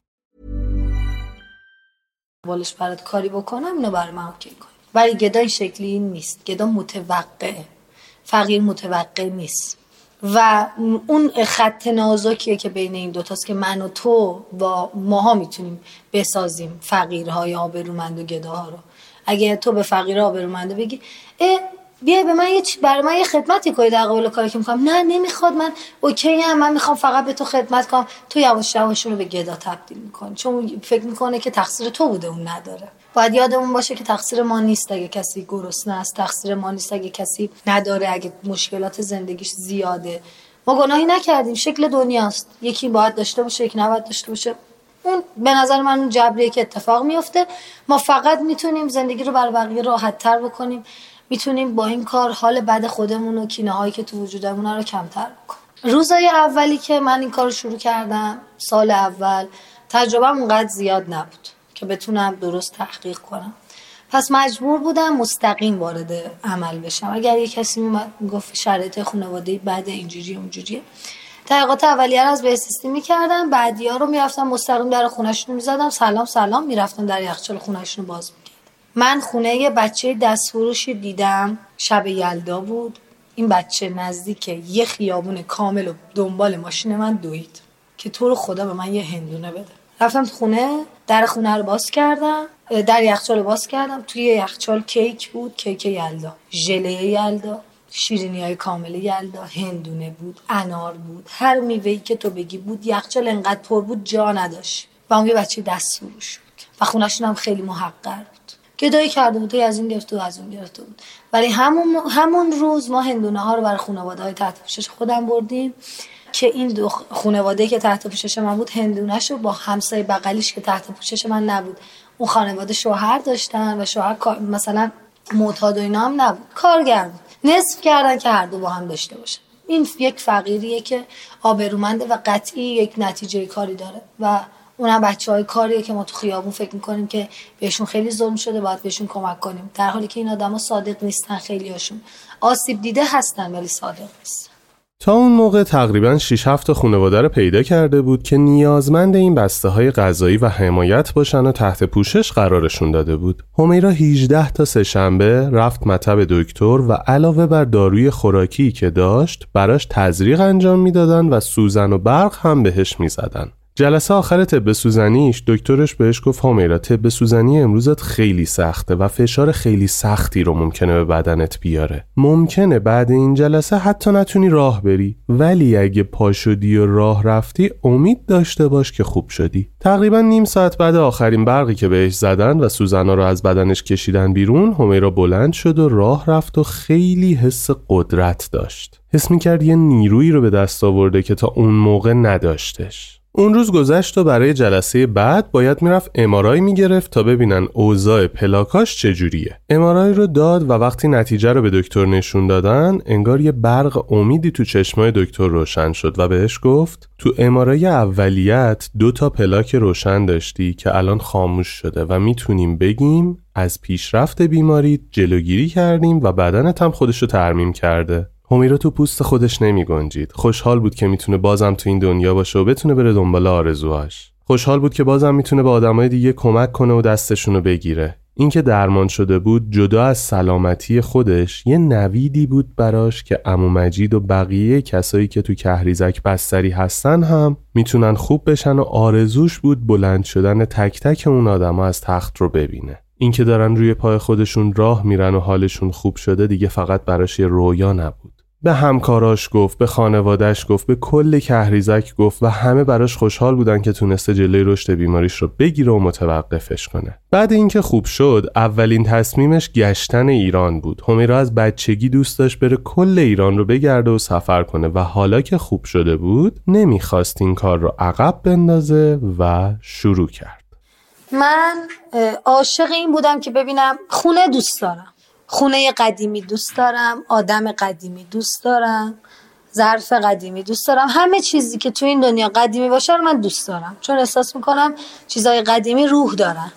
بالش برات کاری بکنم اینو برای من OK کن ولی گدا این شکلی نیست. گدا متوقعه فقیر متوقع نیست. و اون خط نازکیه که بین این دوتاست که من و تو با ماها می‌تونیم بسازیم فقیرهای آبرومند و گداها رو. اگه تو به فقیر آبرومنده بگی بیا به من یه برای من یه خدمتی کنی در قبال کاری که می‌کنم نه نمی‌خواد. من OK ام من می‌خوام فقط به تو خدمت کنم. تو یواش یواش رو به گدا تبدیل می‌کنی. چون فکر می‌کنه که تقصیر تو بوده اون نداره. باید یادمون باشه که تقصیر ما نیست اگه کسی گرسنه است. تقصیر ما نیست اگه کسی نداره اگه مشکلات زندگیش زیاده. ما گناهی نکردیم. شکل دنیاست یکی باید داشته باشه یکی نباید داشته باشه. اون به نظر من اون جبریه که اتفاق میفته ما فقط می‌تونیم زندگی رو برای بقیه راحت تر بکنیم. می‌تونیم با این کار حال بد خودمون و کینه هایی که تو وجودمون رو کمتر بکنیم. روزای اولی که من این کار رو شروع کردم سال اول تجربه اونقدر زیاد نبود که بتونم درست تحقیق کنم. پس مجبور بودم مستقیم وارد عمل بشم. اگر یه کسی میومد می‌گفت شرایط خانواده بعد اینجوری اونجوریه. تحقیقات اولیه رو از بهسیستی می‌کردم بعدی ها رو می‌رفتم مستقیم در خونشون می‌زدم سلام سلام می‌رفتم در یخچال خونشون باز می‌کردم من خونه یه بچه دستفروشی دیدم. شب یلدا بود. این بچه نزدیک یه خیابون کامل و دنبال ماشین من دوید که تو رو خدا به من یه هندونه بده. رفتم خونه در خونه رو باز کردم. در یخچال رو باز کردم. توی یخچال کیک بود کیک یلدا. ژله یلدا شیرینی های کامل یلدا. هندونه بود انار بود. هر میوهی که تو بگی بود یخچال انقدر پر بود جا نداشت. و اون یه بچه دست بود. و خونشون هم خیلی محقر. گدایی کرده بود از این گرفته و از اون گرفته بود. ولی همون, همون روز ما هندونه ها رو برای خانواده های تحت پوشش خودم بردیم که این دو خانواده که تحت پوشش من بود هندونش رو با همسایه بغلیش که تحت پوشش من نبود. اون خانواده شوهر داشتن و شوهر مثلا معتاد و اینا هم نبود. کارگر بود. نصف کردن که هر دو با هم داشته باشن. این یک فقیریه که آبرومنده و قطعی یک نتیجه کاری داره و اونم بچه های کاریه که ما تو خیابون فکر می‌کنیم که بهشون خیلی ظلم شده باید بهشون کمک کنیم در حالی که این آدما صادق نیستن خیلی هاشون آسیب دیده هستن ولی صادق نیستن
تا اون موقع تقریبا 6 7 خانواده رو پیدا کرده بود که نیازمند این بسته های غذایی و حمایت باشن و تحت پوشش قرارشون داده بود. همیرا 18 تا سهشنبه رفت مطب دکتر و علاوه بر داروی خوراکی که داشت براش تزریق انجام می‌دادن و سوزن و برق هم بهش می‌زدن. جلسه آخر طب سوزنیش دکترش بهش گفت همیرا طب سوزنی امروزت خیلی سخته و فشار خیلی سختی رو ممکنه به بدنت بیاره. ممکنه بعد این جلسه حتی نتونی راه بری ولی اگه پا شدی و راه رفتی امید داشته باش که خوب شدی. تقریبا نیم ساعت بعد آخرین برقی که بهش زدن و سوزنا رو از بدنش کشیدن بیرون همیرا بلند شد و راه رفت و خیلی حس قدرت داشت. حس می‌کرد یه نیرویی رو به دست آورده که تا اون موقع نداشتش. اون روز گذشت و برای جلسه بعد باید می‌رفت امارای می‌گرفت تا ببینن اوضاع پلاکاش چجوریه. امارای رو داد و وقتی نتیجه رو به دکتر نشون دادن انگار یه برق امیدی تو چشمای دکتر روشن شد و بهش گفت تو امارای اولیت دو تا پلاک روشن داشتی که الان خاموش شده و می‌تونیم بگیم از پیشرفت بیماری جلوگیری کردیم و بدنت هم خودشو ترمیم کرده. همیرا تو پوست خودش نمی گنجید. خوشحال بود که می‌تونه بازم تو این دنیا باشه و بتونه بره دنبال آرزوهاش. خوشحال بود که بازم می‌تونه به آدمای دیگه کمک کنه و دستشونو بگیره. اینکه درمان شده بود جدا از سلامتی خودش یه نویدی بود براش که امو مجید و بقیه کسایی که تو کهریزک بستری هستن هم می‌تونن خوب بشن و آرزوش بود بلند شدن تک تک اون آدما از تخت رو ببینه اینکه دارن روی پای خودشون راه میرن و حالشون خوب شده دیگه فقط براش یه رویا نبود به همکاراش گفت به خانوادش گفت به کل کهریزک گفت و همه براش خوشحال بودن که تونسته جلوی رشد بیماریش رو بگیره و متوقفش کنه. بعد اینکه خوب شد اولین تصمیمش گشتن ایران بود. همیرا از بچگی دوست داشت بره کل ایران رو بگرده و سفر کنه و حالا که خوب شده بود نمی‌خواست این کار رو عقب بندازه و شروع کرد.
من عاشق این بودم که ببینم خونه دوست دارم. خونه قدیمی دوست دارم آدم قدیمی دوست دارم ظرف قدیمی دوست دارم. همه چیزی که تو این دنیا قدیمی باشه رو من دوست دارم. چون احساس می‌کنم چیزهای قدیمی روح دارن.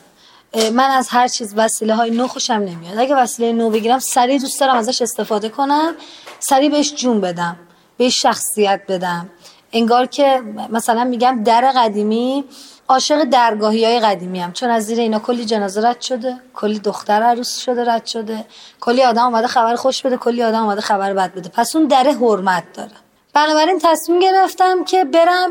من از هر چیز وسیله های نو خوشم نمیاد. اگه وسیله نو بگیرم سریع دوست دارم ازش استفاده کنم سریع بهش جون بدم بهش شخصیت بدم. انگار که مثلا میگم در قدیمی عاشق درگاهی های قدیمی هم چون از زیر اینا کلی جنازه رد شده کلی دختر عروس شده رد شده. کلی آدم اومده خبر خوش بده کلی آدم اومده خبر بد بده. پس اون در حرمت داره بنابراین تصمیم گرفتم که برم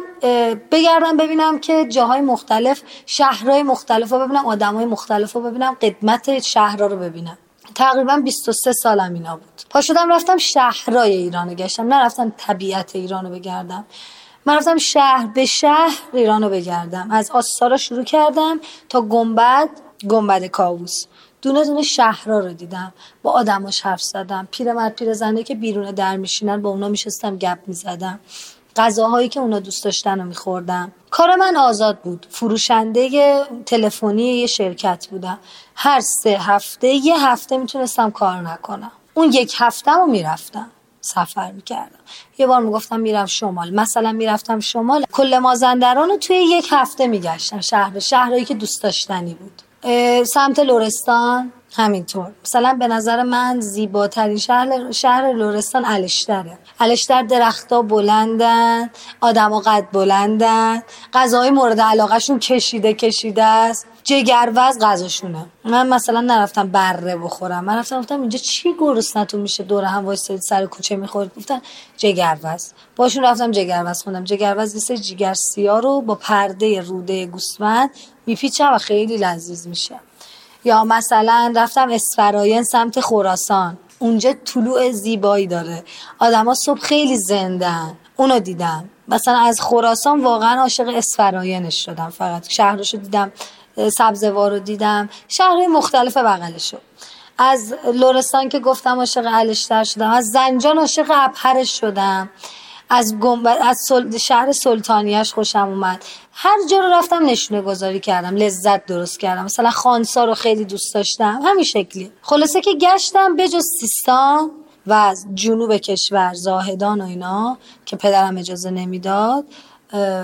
بگردم ببینم که جاهای مختلف شهرهای مختلف رو ببینم آدمهای مختلف رو ببینم قدمت شهرها رو ببینم. تقریبا 23 سالم اینا بود. پا شدم رفتم شهرهای ایران گشتم. نرفتم طبیعت ایران رو بگردم. من شهر به شهر ایران رو بگردم. از آستارا شروع کردم تا گنبد گنبد کاووس. دونه دونه شهرها رو دیدم. با آدماش حرف زدم. پیرمرد پیرزنه که بیرون در میشینن با اونا میشستم گپ می‌زدم. غذاهایی که اونا دوست داشتن رو میخوردم. کار من آزاد بود. فروشنده تلفنی یه شرکت بودم. هر سه هفته یه هفته می‌تونستم کار نکنم. اون یک هفته رو می‌رفتم. سفر می‌کردم. یه بار می‌گفتم میرم شمال. مثلا می‌رفتم شمال کل مازندران رو توی یک هفته میگشتم شهر. شهرهایی که دوست داشتنی بود. سمت لورستان همینطور. مثلا به نظر من زیباترین شهر شهر لورستان الشتره الشتر درختها بلندن آدما قد بلندن غذای مورد علاقهشون کشیده کشیده است. جگروز غذاشونه. من مثلا نرفتم بره بخورم. من رفتم گفتم اینجا چی گرسنتون میشه؟ دور هم وایسید سر کوچه می‌خورید گفتن جگروز باشون رفتم جگروز خوندم. جگروز لیست جگر سیاه رو با پرده روده گوسفند میپیچم و خیلی لذیذ میشه. یا مثلا رفتم اسفراین سمت خراسان. اونجا طلوع زیبایی داره. آدما صبح خیلی زندن. اونو دیدم. مثلا از خراسان واقعا عاشق اسفراینش شدم فقط. شهرشو دیدم سبزوار رو دیدم. شهرهای مختلف بغلشو. از لورستان که گفتم عاشق الشتر شدم. از زنجان عاشق ابهرش شدم. از از شهر سلطانیش خوشم اومد. هر جا رو رفتم نشونه گذاری کردم لذت درست کردم. مثلا خانسا رو خیلی دوست داشتم. همین شکلی. خلاصه که گشتم بجز سیستان و از جنوب کشور زاهدان و اینا که پدرم اجازه نمی‌داد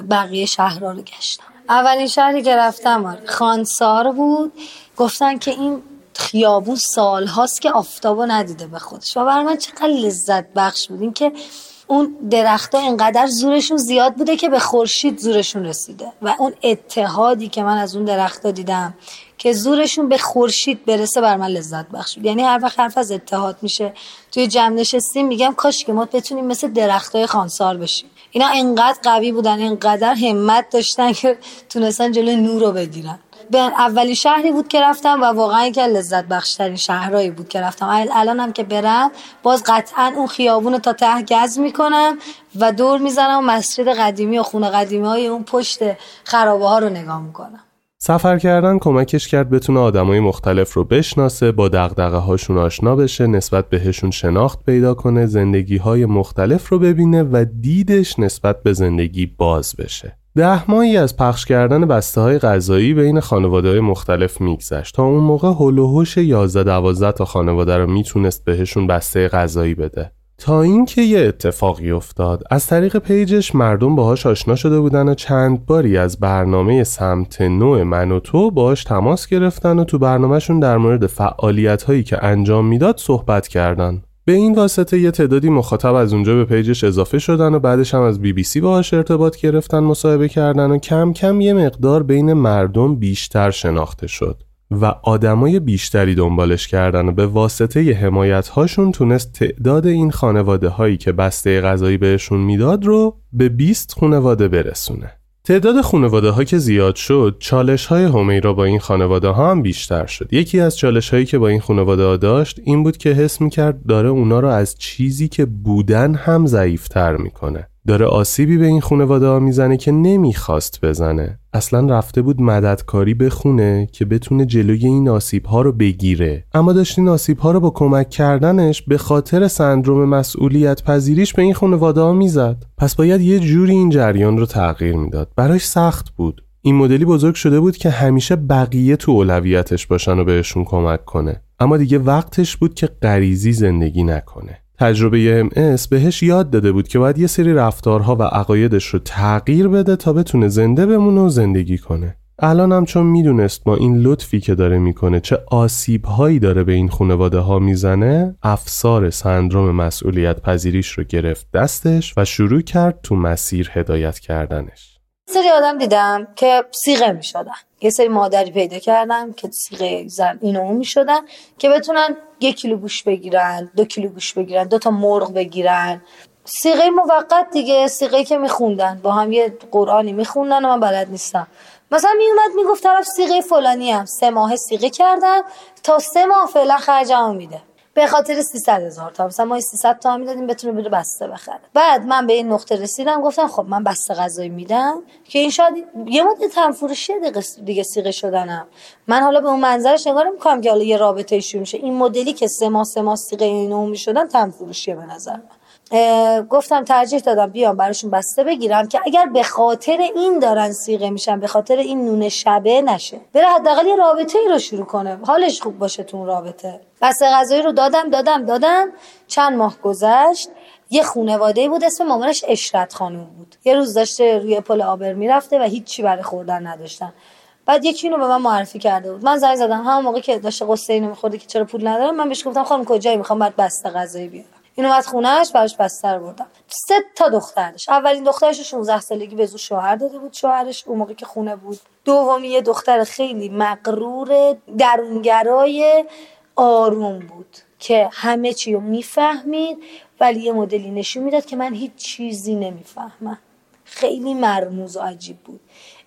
بقیه شهرها رو گشتم. اولین شهری که رفتم آره، خانسار بود. گفتن که این خیابون سال هاست که آفتابو ندیده به خودش. و برای من چقدر لذت بخش بود. این که اون درختها اینقدر زورشون زیاد بوده که به خورشید زورشون رسیده. و اون اتحادی که من از اون درختها دیدم که زورشون به خورشید برسه بر من لذت بخش بود یعنی هر وقت حرف از اتحاد میشه توی جمع نشستیم میگم کاش که ما بتونیم مثل درختای خانسار بشیم. اینا انقدر قوی بودن انقدر همت داشتن که تونستن جلوی نور رو بگیرن. به اولی شهری بود که رفتم و واقعا که لذت بخشترین شهرهایی بود که رفتم. الان هم که برم باز قطعا اون خیابون تا ته گز می‌کنم و دور می‌زنم و مسجد قدیمی و خونه قدیمی های اون پشت خرابه ها رو نگاه می‌کنم.
سفر کردن کمکش کرد بتونه آدمای مختلف رو بشناسه با دغدغه هاشون آشنا بشه نسبت بهشون شناخت پیدا کنه زندگی های مختلف رو ببینه و دیدش نسبت به زندگی باز بشه. ده ماهی از پخش کردن بسته های غذایی بین خانواده های مختلف میگذشت تا اون موقع حول و حوش 11 12 تا خانواده رو می‌تونست بهشون بسته غذایی بده. تا اینکه یه اتفاقی افتاد. از طریق page ش مردم باهاش آشنا شده بودن و چند باری از برنامه سمت نو من و تو باهاش تماس گرفتن و تو برنامهشون در مورد فعالیت هایی که انجام می‌داد صحبت کردن. به این واسطه یه تعدادی مخاطب از اونجا به page ش اضافه شدن و بعدش هم از بی بی سی باهاش ارتباط گرفتن مصاحبه کردن و کم کم یه مقدار بین مردم بیشتر شناخته شد و آدمای بیشتری دنبالش کردن و به واسطه حمایت هاشون تونست تعداد این خانواده هایی که بسته غذایی بهشون می‌داد رو به 20 خانواده برسونه. تعداد خانواده که زیاد شد چالش های همیرا با این خانواده ها هم بیشتر شد. یکی از چالش هایی که با این خانواده ها داشت این بود که حس می‌کرد داره اونا رو از چیزی که بودن هم ضعیفتر می‌کنه. داره آسیبی به این خانواده ها می‌زنه که نمی‌خواست بزنه. اصلا رفته بود مددکاری بخونه که بتونه جلوی این آسیب ها رو بگیره. اما داشت این آسیب ها رو با کمک کردنش به خاطر سندروم مسئولیت پذیریش به این خانواده ها می‌زد. پس باید یه جوری این جریان رو تغییر می‌داد. براش سخت بود. این مدلی بزرگ شده بود که همیشه بقیه تو اولویتش باشن و بهشون کمک کنه. اما دیگه وقتش بود که غریزی زندگی نکنه. تجربه MS بهش یاد داده بود که باید یه سری رفتارها و عقایدش رو تغییر بده تا بتونه زنده بمونه و زندگی کنه. الان هم چون می‌دونست با این لطفی که داره می‌کنه چه آسیب هایی داره به این خانواده ها می‌زنه افسار سندروم مسئولیت پذیریش رو گرفت دستش و شروع کرد تو مسیر هدایت کردنش
سری آدم دیدم که سیغه می شدن یه سری مادری پیدا کردم که سیغه زن این اون می شدن که بتونن یک کیلو گوش بگیرن دو کیلو گوش بگیرن دو تا مرغ بگیرن. سیغه موقت دیگه سیغه که میخوندن. با هم یه قرآنی میخوندن و من بلد نیستم. مثلا میومد می‌گفت طرف سیغه فلانی هم سه ماه سیغه کردم تا سه ماه فعلا خرجمو میده. به خاطر 300 هزار تا. مثلا ما 300 تا می‌دادیم بتونه بره بسته بخره. بعد من به این نقطه رسیدم گفتم خب من بسته غذایی میدم که این شاید یه مدت هم فروشی دیگه سیغه شدنم. من حالا به اون منظرش نگاه نمی‌کنم که حالا یه رابطه شروع میشه. این مدلی که سه ماه سه ماه سیغه اینو می‌شدن تم فروشیه به نظر من. گفتم ترجیح دادم بیام براشون بسته بگیرم که اگر به خاطر این دارن سیغه میشن به خاطر این نون شبه نشه. بره حداقل یه رابطه ای رو شروع کنه. حالش خوب باشه تو اون رابطه. بسته غذایی رو دادم دادم دادم. چند ماه گذشت. یه خونواده بود اسم مامانش اشرت خانوم بود. یه روز داشته روی پل آبر می‌رفته و هیچی برای خوردن نداشتن. بعد یکی اینو به من معرفی کرده بود. من زنگ زدم. همون موقع که داشته قصه اینو میخورده که چرا پول ندارم من بهش گفتم خانم کجایی؟ می‌خوام بعد بسته غذایی بیارم. این اومد خونهش براش بستر بردم. سه تا دختر داشت اولین دخترش 16 سالگی به زور شوهر داده بود. شوهرش اون موقع که خونه بود. دومی یه دختر خیلی مغرور درونگرای آروم بود که همه چی رو می‌فهمید ولی یه مدلی نشون می‌داد که من هیچ چیزی نمی‌فهمم. خیلی مرموز و عجیب بود.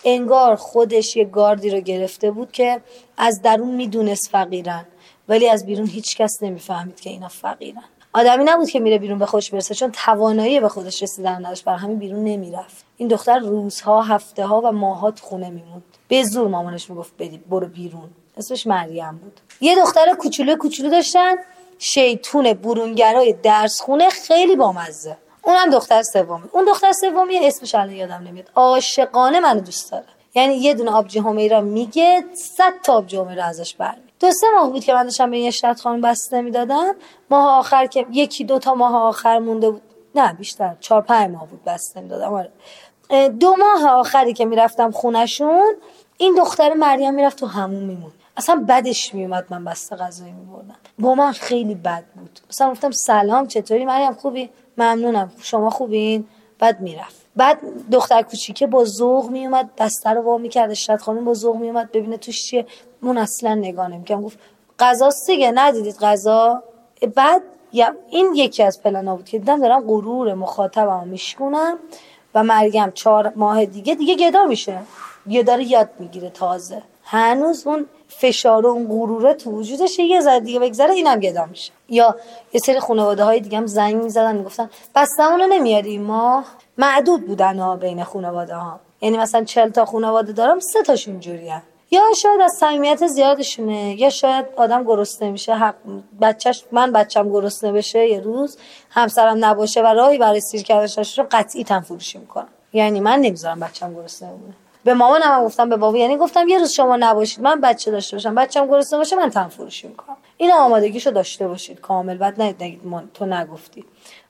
انگار خودش یه گاردی رو گرفته بود که از درون می‌دونست فقیرن ولی از بیرون هیچ کس نمی‌فهمید که اینا فقیرن. آدمی نبود که میره بیرون به خودش برسه چون توانایی به خودش رسیدن نداشت برای همین بیرون نمی‌رفت. این دختر روزها هفته ها و ماهات خونه میموند. به زور مامانش می‌گفت برو بیرون. اسمش مریم بود. یه دختر کوچولو کوچولو داشتن شیطون برونگرای درس خونه خیلی بامزه. اونم دختر سومی. اون دختر سومی اسمش الان یادم نمیاد. عاشقانه منو دوست داره. یعنی یه دونه آبجی همیرا میگه صد تا آبجی همیرا ازش برمی دو سه ماه بود که من داشتم به این اشرت خانم بسته می‌دادم. ماه آخر که یکی دو تا ماه آخر مونده بود. نه بیشتر. چهار پنج ماه بود بسته می‌دادم. آره. دو ماه آخری که می‌رفتم خونشون این دختر مریم می‌رفت تو همون میمون. اصلا بدش میومد من بسته غذایی میبردم. با من خیلی بد بود. مثلا گفتم سلام چطوری؟ مریم خوبی؟ ممنونم. شما خوبین؟ بعد می‌رفت. بعد دختر کوچیکه با ذوق میومد بسته رو وا می‌کرد اشرت خانم با ذوق میومد ببینه توش چیه. من اصلا نگاه نمی‌کردم گفت غذا دیگه ندیدید غذا؟ بعد این یکی از پلانا بود که دیدم دارم غرور مخاطبم میشکنم و مریم چهار ماه دیگه دیگه گدا میشه. یه داره یاد می‌گیره تازه. هنوز اون فشار و اون غروره تو وجودش یه ذره دیگه بگذره اینم گدا میشه. یا یه سری خانواده های دیگه هم زنگ می‌زدن می‌گفتن بستمونو نمیاریم ما. معدود بودن ها بین خانواده ها یعنی مثلا چل تا خانواده دارم سه تاشون جوریه یا شاید از صمیمیت زیادشونه یا شاید آدم گرسنه میشه. حق بچهش من بچم گرسنه بشه یه روز همسرم نباشه و راهی برای سیر کردنش رو قطعی تن فروشی می‌کنم. یعنی من نمی‌ذارم بچم گرسنه بمونه. به مامانم هم گفتم به بابا. یعنی گفتم یه روز شما نباشید من بچه داشته باشم بچم گرسنه باشه من تن فروشی می‌کنم. اینا آمادگیشو داشته باشید کامل بعد نگید تو نگفتی.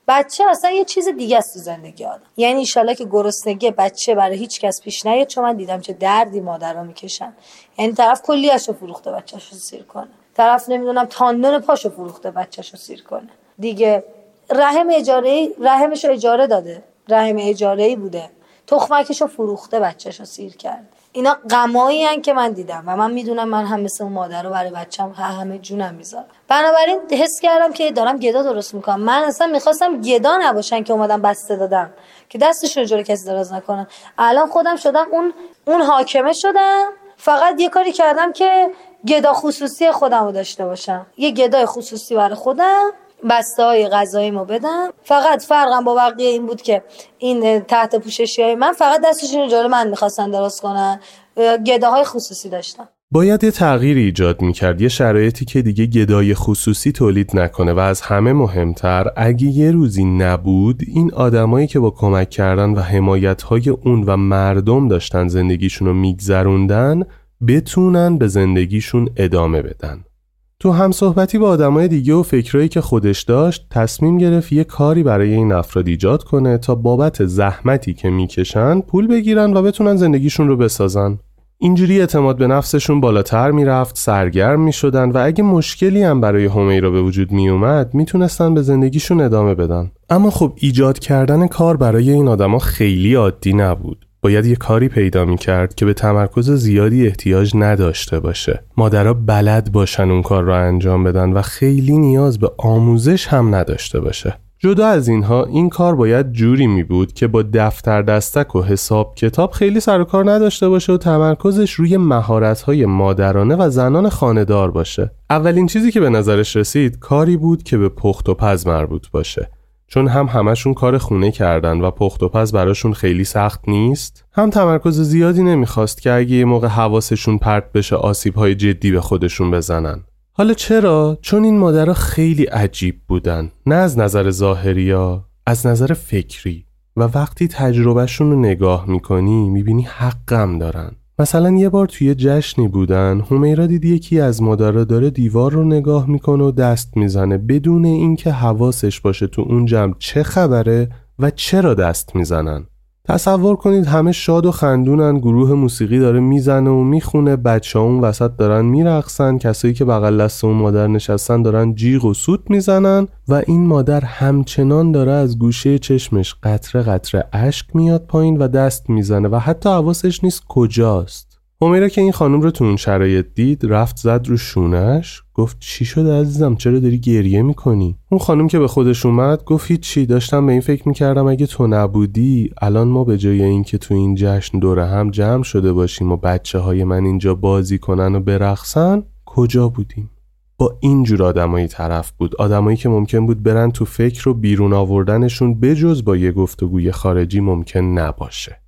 بچه اصلا یه چیز دیگه است تو زندگی آدم. یعنی ایشالله که گرسنگی بچه برای هیچ کس پیش نیاد چون من دیدم چه دردی مادرها می‌کشن. یعنی طرف کلیاشو فروخته بچه‌شو سیر کنه. طرف نمی‌دونم تاندون پاشو فروخته بچه‌شو سیر کنه. دیگه رحم اجاره رحمشو اجاره داده. رحم اجاره ای بوده. تخمکشو فروخته بچه‌شو سیر کرد. اینا غمایی که من دیدم و من می‌دونم من هم مثل اون مادر رو برای بچم همه جونم می‌ذارم. بنابراین حس کردم که دارم گدا درست می‌کنم. من اصلا می‌خواستم گدا نباشن که اومدم بسته دادم که دستشون جلو کسی دراز نکنن الان خودم شدم اون اون حاکمه شدم. فقط یه کاری کردم که گدا خصوصی خودم رو داشته باشم. یه گدای خصوصی برای خودم. بسته های غذایی ما بدم. فقط فرقم با بقیه این بود که این تحت پوششی های من فقط دستشون جلو من می‌خواستن درست کنن. گداهای خصوصی داشتم.
باید یه تغییری ایجاد می‌کرد یه شرایطی که دیگه گدای خصوصی تولید نکنه و از همه مهمتر اگه یه روزی نبود این آدمایی که با کمک کردن و حمایت های اون و مردم داشتن زندگیشون رو میگذروندن بتونن به زندگیشون ادامه بدن. تو هم صحبتی با آدمای دیگه و فکرایی که خودش داشت تصمیم گرفت یه کاری برای این افراد ایجاد کنه تا بابت زحمتی که می‌کشن پول بگیرن و بتونن زندگیشون رو بسازن. اینجوری اعتماد به نفسشون بالاتر می‌رفت سرگرم می‌شدن و اگه مشکلی هم برای همیرا به وجود میومد می‌تونستن به زندگیشون ادامه بدن. اما خب ایجاد کردن کار برای این آدما خیلی عادی نبود. باید یه کاری پیدا می کرد که به تمرکز زیادی احتیاج نداشته باشه. مادرها بلد باشن اون کار را انجام بدن و خیلی نیاز به آموزش هم نداشته باشه. جدا از اینها این کار باید جوری می بود که با دفتر دستک و حساب کتاب خیلی سر و کار نداشته باشه و تمرکزش روی های مادرانه و زنان خاندار باشه. اولین چیزی که به نظرش رسید کاری بود که به پخت و پز مربوط باشه. چون هم همشون کار خونه کردن و پخت و پز براشون خیلی سخت نیست هم تمرکز زیادی نمی‌خواست که اگه یه موقع حواسشون پرت بشه آسیب های جدی به خودشون بزنن. حالا چرا؟ چون این مادرها خیلی عجیب بودن. نه از نظر ظاهری ها از نظر فکری. و وقتی تجربهشون رو نگاه می‌کنی می‌بینی حقم دارن. مثلا یه بار توی جشنی بودن همیرا دید یکی از مادرها داره دیوار رو نگاه می‌کنه و دست می‌زنه بدون اینکه حواسش باشه تو اون جمع چه خبره و چرا دست می‌زنن. تصور کنید همه شاد و خندونن گروه موسیقی داره می‌زنه و می‌خونه بچه اون وسط دارن میرقصن کسایی که بغل دست اون مادر نشستن دارن جیغ و سوت می‌زنن و این مادر همچنان داره از گوشه چشمش قطره قطره اشک میاد پایین و دست می‌زنه و حتی حواسش نیست کجاست. همیرا که این خانم رو تو اون شرایط دید رفت زد رو شونش گفت چی شده عزیزم؟ چرا داری گریه می‌کنی؟ اون خانم که به خودش اومد گفت چی داشتم به این فکر می‌کردم اگه تو نبودی الان ما به جای اینکه تو این جشن دوره هم جمع شده باشیم و بچه های من اینجا بازی کنن و برقصن کجا بودیم؟ با اینجور آدمایی طرف بود. آدمایی که ممکن بود برن تو فکر و بیرون آوردنشون بجز با یه گفتگوی خارجی ممکن نباشه.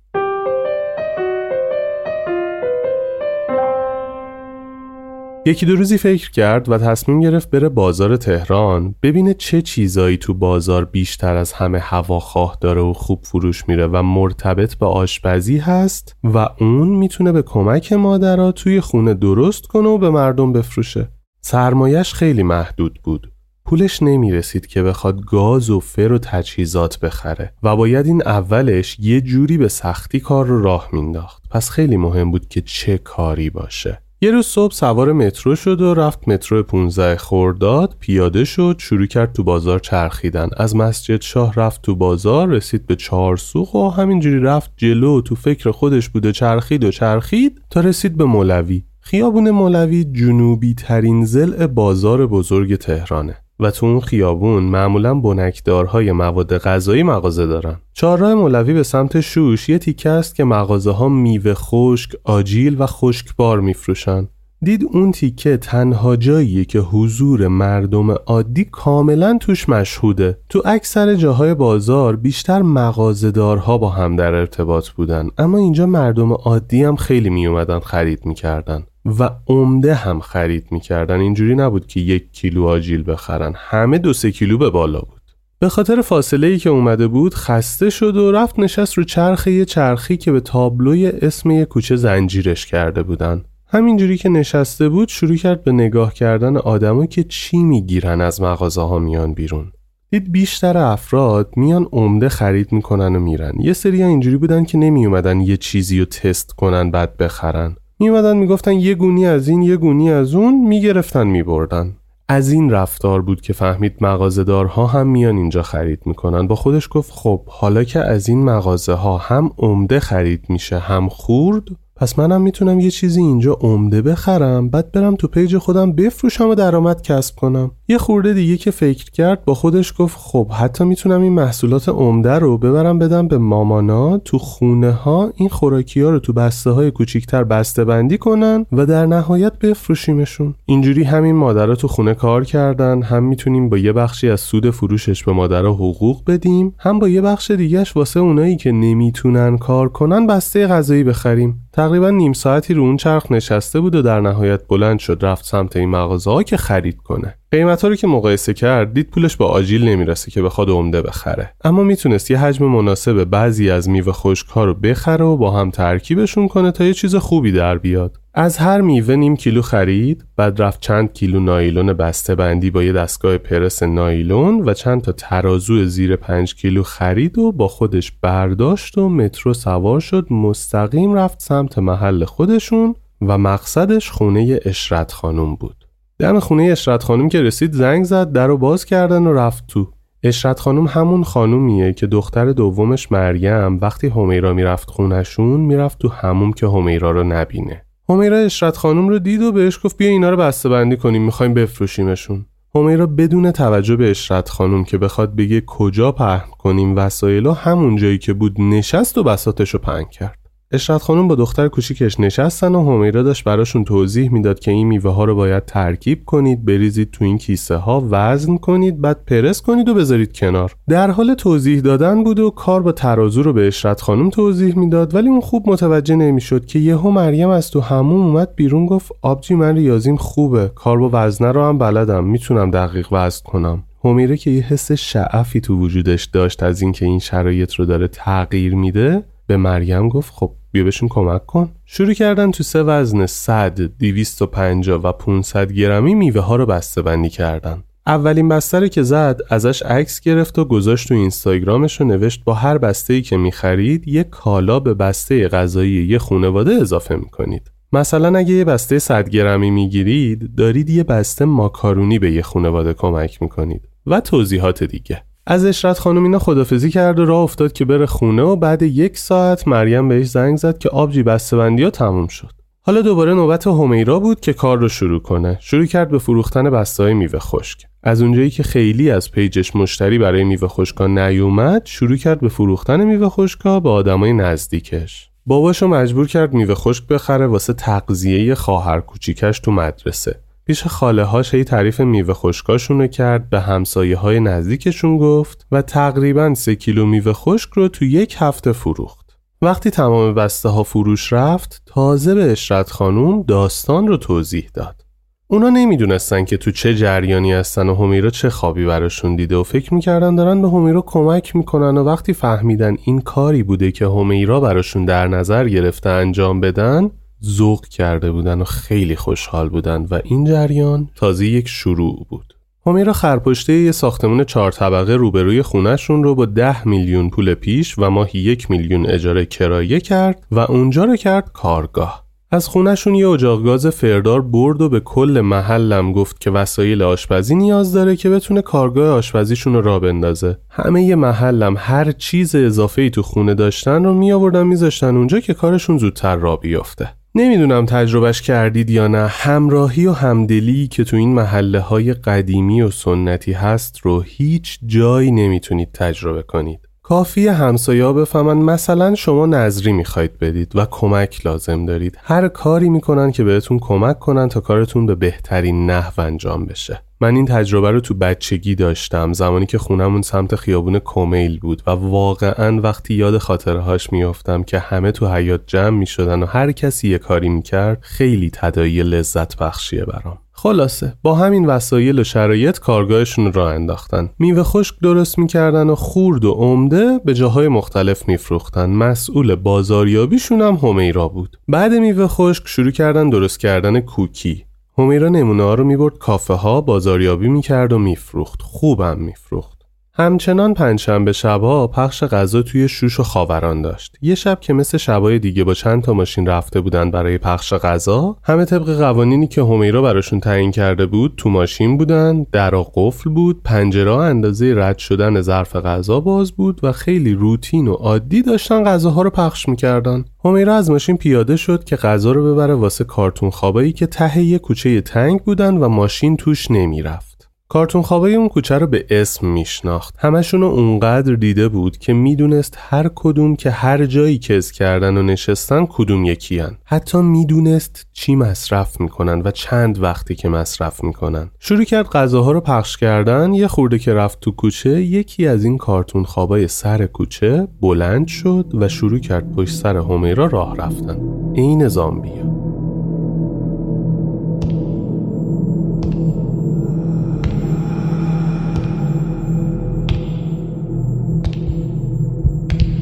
یکی دو روزی فکر کرد و تصمیم گرفت بره بازار تهران ببینه چه چیزایی تو بازار بیشتر از همه هواخواه داره و خوب فروش میره و مرتبط به آشپزی هست و اون می‌تونه به کمک مادرها توی خونه درست کنه و به مردم بفروشه. سرمایش خیلی محدود بود. پولش نمی رسید که بخواد گاز و فر و تجهیزات بخره و باید این اولش یه جوری به سختی کار رو راه مینداخت پس خیلی مهم بود که چه کاری باشه. یه روز صبح سوار مترو شد و رفت مترو 15 خورداد پیاده شد شروع کرد تو بازار چرخیدن. از مسجد شاه رفت تو بازار رسید به چهار سوخ و همینجوری رفت جلو تو فکر خودش بوده چرخید و چرخید تا رسید به مولوی. خیابون مولوی جنوبی ترین زل بازار بزرگ تهرانه. و تو اون خیابون معمولا بنکدارهای مواد غذایی مغازه دارن. چهارراه مولوی به سمت شوش یه تیکه است که مغازه ها میوه خشک، آجیل و خشکبار میفروشن. دید اون تیکه تنها جاییه که حضور مردم عادی کاملا توش مشهوده تو اکثر جاهای بازار بیشتر مغازدارها با هم در ارتباط بودن اما اینجا مردم عادی هم خیلی می اومدن خرید می‌کردن و عمده هم خرید می‌کردن. اینجوری نبود که یک کیلو آجیل بخرن. همه دو سه کیلو به بالا بود. به خاطر فاصله ای که اومده بود خسته شد و رفت نشست رو چرخ یه چرخی که به تابلوی اسم یه کوچه زنجیرش کرده بودن. همینجوری که نشسته بود شروع کرد به نگاه کردن آدما که چی می‌گیرن از مغازه ها میان بیرون. دید بیشتر افراد میان عمده خرید می‌کنن و میرن. یه سری اینجوری بودن که نمیومدن یه چیزی رو تست کنن بعد بخرن. میومدن می‌گفتن یه گونی از این یه گونی از اون می‌گرفتن میبردن. از این رفتار بود که فهمید مغازهدارها هم میان اینجا خرید می‌کنن. با خودش گفت خب حالا که از این مغازه ها هم عمده خرید میشه هم خورد پس منم می‌تونم یه چیزی اینجا عمده بخرم بعد برم تو پیج خودم بفروشم و درآمد کسب کنم. یه خورده دیگه که فکر کرد با خودش گفت خب حتی می‌تونم این محصولات عمده رو ببرم بدم به مامانا تو خونه ها این خوراکی ها رو تو بسته های کوچیکتر بسته بندی کنن و در نهایت بفروشیمشون. اینجوری همین مادرها تو خونه کار کردن هم می‌تونیم با یه بخشی از سود فروشش به مادرها حقوق بدیم هم با یه بخش دیگهش واسه اونایی که نمی‌تونن کار کنن بسته غذایی بخریم. تقریبا نیم ساعتی رو اون چرخ نشسته بود و در نهایت بلند شد رفت سمت این مغازه که خرید کنه. قیمت ها رو که مقایسه کرد دید پولش با آجیل نمی‌رسه که بخواد عمده بخره. اما می‌تونست یه حجم مناسب بعضی از میوه خشک رو بخره و با هم ترکیبشون کنه تا یه چیز خوبی در بیاد. از هر میوه نیم کیلو خرید بعد رفت چند کیلو نایلون بسته بندی با یه دستگاه پرس نایلون و چند تا ترازو زیر پنج کیلو خرید و با خودش برداشت و مترو سوار شد مستقیم رفت سمت محل خودشون و مقصدش خونه اشرت خانم بود. دم خونه اشرت خانم که رسید زنگ زد در رو باز کردن و رفت تو. اشرت خانم همون خانومیه که دختر دومش مریم وقتی همیرا می‌رفت خونشون می‌رفت تو هموم که همیرا رو نبینه. همیرا اشرت خانم رو دید و بهش گفت بیا اینا رو بسته بندی کنیم می‌خوایم بفروشیمشون. همیرا بدون توجه به اشرت خانم که بخواد بگه کجا پهن کنیم وسایل همون جایی که بود نشست و بساتش رو پهن کرد. اشرت خانم با دختر کوچیکش نشستن و همیرا داشت براشون توضیح می‌داد که این میوه ها رو باید ترکیب کنید بریزید تو این کیسه ها وزن کنید بعد پرس کنید و بذارید کنار. در حال توضیح دادن بود و کار با ترازو رو به اشرت خانم توضیح می‌داد ولی اون خوب متوجه نمی‌شد که یهو مریم از تو همون اومد بیرون گفت آبجی من ریاضیم خوبه کار با وزنه رو هم بلدم می‌تونم دقیق وزن کنم. همیره که یه حس شعفی تو وجودش داشت از اینکه این شرایط رو داره تغییر میده به مریم گفت خب بیا بهشون کمک کن. شروع کردن تو سه وزن 100 250 و 500 گرمی میوه ها رو بسته بندی کردن. اولین بسته که زد ازش عکس گرفت و گذاشت تو اینستاگرامش و نوشت با هر بسته ای که می‌خرید یک کالا به بسته غذایی یه خونواده اضافه می‌کنید. مثلا اگه یه بسته 100 گرمی می‌گیرید دارید یه بسته ماکارونی به یه خونواده کمک می‌کنید و توضیحات دیگه. از اشرت خانم اینا خدافزی کرد و راه افتاد که بره خونه و بعد یک ساعت مریم بهش زنگ زد که آبجی بسته‌بندی ها تموم شد. حالا دوباره نوبت همیرا بود که کار رو شروع کنه. شروع کرد به فروختن بسته های میوه خشک. از اونجایی که خیلی از پیجش مشتری برای میوه خشکا نیومد شروع کرد به فروختن میوه خشکا به آدمای نزدیکش. باباشو مجبور کرد میوه خشک بخره واسه تغذیه خواهر کوچیکش تو مدرسه. پیش خاله هاش هی تعریف میوه خشکاشون کرد به همسایه های نزدیکشون گفت و تقریبا سه کیلو میوه خشک رو تو یک هفته فروخت. وقتی تمام بسته ها فروش رفت تازه به اشرت خانوم داستان رو توضیح داد. اونا نمی‌دونستن که تو چه جریانی هستن و همیرا چه خوابی براشون دیده و فکر می‌کردن دارن به همیرا کمک می‌کنن و وقتی فهمیدن این کاری بوده که همیرا براشون در نظر گرفته انجام بدن ذوق کرده بودن و خیلی خوشحال بودن و این جریان تازه یک شروع بود. همیرا خرپشته یه ساختمون چهار طبقه روبروی خونهشون رو با ده میلیون پول پیش و ماهی یک میلیون اجاره کرایه کرد و اونجا رو کرد کارگاه. از خونهشون یه اجاق گاز فردار برد و به کل محلم گفت که وسایل آشپزی نیاز داره که بتونه کارگاه آشپزیشون رو را بندازه. همه یه محلم هر چیز اضافه ای تو خونه داشتن رو می آوردن میذاشتن اونجا که کارشون زودتر را بیافته نمی‌دونم تجربهش کردید یا نه. همراهی و همدلی که تو این محله های قدیمی و سنتی هست رو هیچ جایی نمی‌تونید تجربه کنید. کافی همسایا بفهمن مثلا شما نظری می‌خواید بدید و کمک لازم دارید. هر کاری می‌کنن که بهتون کمک کنن تا کارتون به بهترین نحو انجام بشه. من این تجربه رو تو بچگی داشتم. زمانی که خونمون سمت خیابون کومیل بود و واقعا وقتی یاد خاطرهاش میافتم که همه تو حیات جمع می‌شدن و هر کسی یه کاری می‌کرد خیلی تدایی لذت بخشیه برام. خلاصه با همین وسایل و شرایط کارگاهشون را انداختن. میوه خشک درست می‌کردن و خورد و عمده به جاهای مختلف میفروختن. مسئول بازاریابیشون هم همیرا بود. بعد میوه خشک شروع کردن درست کردن کوکی. همیرا نمونه ها رو می‌برد کافه ها بازاریابی می‌کرد و میفروخت. خوبم میفروخت. همچنان پنجشنبه شبها پخش غذا توی شوش و خاوران داشت. یه شب که مثل شبای دیگه با چند تا ماشین رفته بودن برای پخش غذا، همه طبق قوانینی که همیرا براشون تعیین کرده بود تو ماشین بودن، در قفل بود، پنجره اندازه رد شدن ظرف غذا باز بود و خیلی روتین و عادی داشتن غذاها رو پخش می‌کردن. همیرا از ماشین پیاده شد که غذا رو ببره واسه کارتون خوابایی که ته یه کوچه تنگ بودن و ماشین توش نمی‌رفت. کارتون خوابای اون کوچه رو به اسم میشناخت. همشون رو اونقدر دیده بود که می‌دونست هر کدوم که هر جایی کز کردن و نشستن کدوم یکیان حتی می‌دونست چی مصرف می‌کنن و چند وقتی که مصرف می‌کنن. شروع کرد غذاها رو پخش کردن. یه خورده که رفت تو کوچه یکی از این کارتون خوابای سر کوچه بلند شد و شروع کرد پشت سر همیرا راه رفتن. عین زامبیا.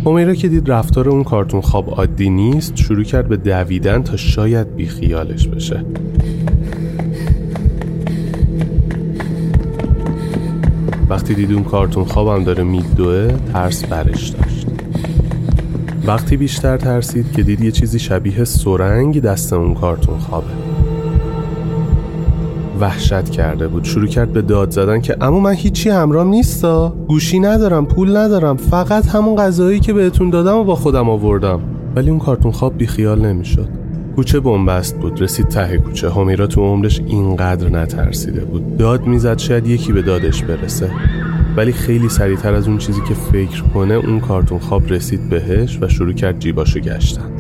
همیرا که دید رفتار اون کارتون خواب عادی نیست شروع کرد به دویدن تا شاید بیخیالش بشه. وقتی دید اون کارتون خوابم داره میدوه ترس برش داشت. وقتی بیشتر ترسید که دید یه چیزی شبیه سرنگ دست اون کارتون خوابه. وحشت کرده بود. شروع کرد به داد زدن که اما من هیچی همرام نیستا. گوشی ندارم پول ندارم. فقط همون غذایی که بهتون دادم و با خودم آوردم. ولی اون کارتون خواب بیخیال نمی‌شد. کوچه بنبست بود. رسید ته کوچه. همیرا تو عمرش اینقدر نترسیده بود. داد می‌زد شاید یکی به دادش برسه. ولی خیلی سریعتر از اون چیزی که فکر کنه اون کارتون خواب رسید بهش و شروع کرد جیباشو گشتن.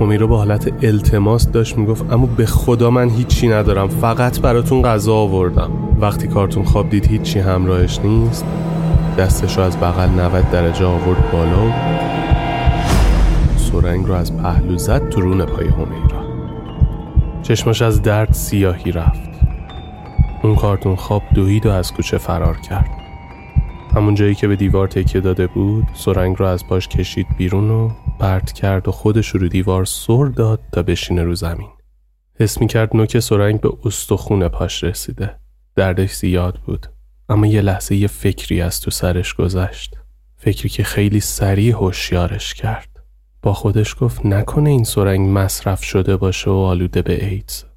امیرا با حالت التماس داشت می‌گفت اما به خدا من هیچی ندارم فقط براتون غذا آوردم. وقتی کارتون خواب دید هیچی همراهش نیست دستشو از بغل 90 درجه آورد بالا و سرنگ رو از پهلو زد تو رون پای همیرا چشمش از درد سیاهی رفت. اون کارتون خواب دوید و از کوچه فرار کرد. همون جایی که به دیوار تکیه داده بود سرنگ رو از باش کشید بیرون و پرت کرد و خودش رو دیوار سر داد تا بشینه رو زمین. حس می کرد نوک سرنگ به استخون پاش رسیده. دردش زیاد بود. اما یه لحظه یه فکری از تو سرش گذشت. فکری که خیلی سریع هوشیارش کرد. با خودش گفت نکنه این سرنگ مصرف شده باشه و آلوده به ایدز.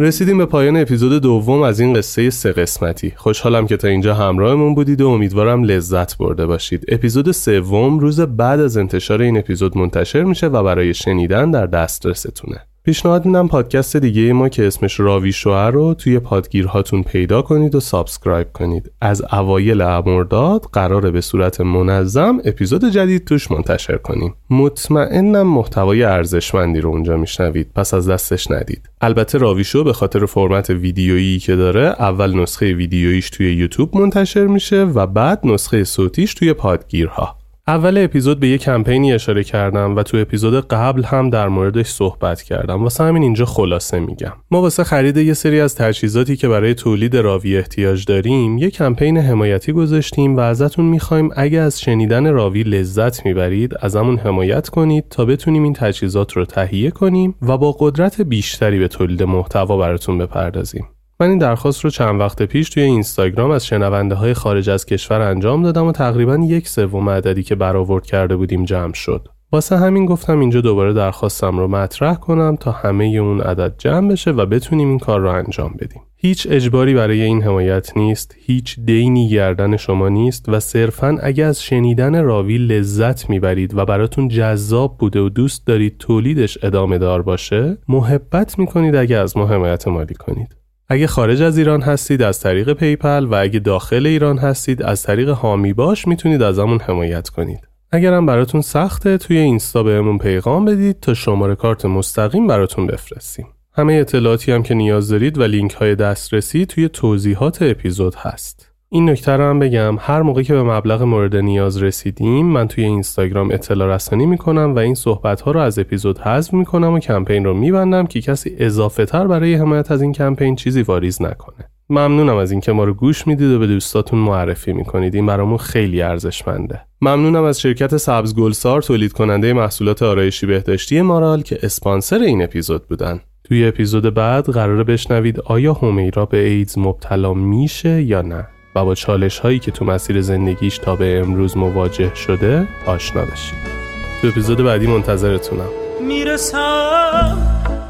رسیدیم به پایان اپیزود دوم از این قصه سه قسمتی. خوشحالم که تا اینجا همراهمون بودید و امیدوارم لذت برده باشید. اپیزود سوم روز بعد از انتشار این اپیزود منتشر میشه و برای شنیدن در دسترستونه. پیشنهاد میدم پادکست دیگه ما که اسمش راوی شوئه رو توی پادگیرهاتون پیدا کنید و subscribe کنید. از اوایل امرداد قراره به صورت منظم اپیزود جدید توش منتشر کنیم. مطمئنم محتوای ارزشمندی رو اونجا میشنوید. پس از دستش ندید. البته راوی شو به خاطر فرمت ویدیویی که داره اول نسخه ویدیوییش توی یوتیوب منتشر میشه و بعد نسخه صوتیش توی پادگیرها. اول اپیزود به یه کمپینی اشاره کردم و تو اپیزود قبل هم در موردش صحبت کردم. واسه همین اینجا خلاصه میگم. ما واسه خرید یه سری از تجهیزاتی که برای تولید راوی احتیاج داریم یه کمپین حمایتی گذاشتیم و ازتون می‌خوایم اگه از شنیدن راوی لذت می‌برید ازمون حمایت کنید تا بتونیم این تجهیزات رو تهیه کنیم و با قدرت بیشتری به تولید محتوا براتون بپردازیم. من این درخواست رو چند وقت پیش توی اینستاگرام از شنونده های خارج از کشور انجام دادم و تقریبا یک سوم عددی که برآورد کرده بودیم جمع شد. واسه همین گفتم اینجا دوباره درخواستم رو مطرح کنم تا همه اون عدد جمع بشه و بتونیم این کار رو انجام بدیم. هیچ اجباری برای این حمایت نیست، هیچ دینی گردن شما نیست و صرفا اگه از شنیدن راوی لذت می‌برید و براتون جذاب بوده و دوست دارید تولیدش ادامه دار باشه، محبت می‌کنید اگه از ما حمایت مالی کنید. اگه خارج از ایران هستید از طریق PayPal و اگه داخل ایران هستید از طریق حامی باش می‌تونید ازمون حمایت کنید. اگرم براتون سخته توی اینستا بهمون پیغام بدید تا شماره کارت مستقیم براتون بفرستیم. همه اطلاعاتی هم که نیاز دارید و لینک های دسترسی توی توضیحات اپیزود هست. این نکته رو هم بگم. هر موقع که به مبلغ مورد نیاز رسیدیم من توی اینستاگرام اطلاع رسانی می‌کنم و این صحبت ها رو از اپیزود حذف می‌کنم و کمپین رو میبندم که کسی اضافه تر برای حمایت از این کمپین چیزی واریز نکنه. ممنونم از اینکه ما رو گوش می‌دید و به دوستاتون معرفی می‌کنید. این برامون خیلی ارزشمنده. ممنونم از شرکت سبز گلسار تولید کننده محصولات آرایشی بهداشتی مارال که اسپانسر این اپیزود بودن. توی اپیزود بعد قراره بشنوید آیا همیرا به ایدز مبتلا میشه یا نه. با چالش هایی که تو مسیر زندگیش تا به امروز مواجه شده آشنا بشید. تو اپیزود بعدی منتظرتونم.
می‌رسم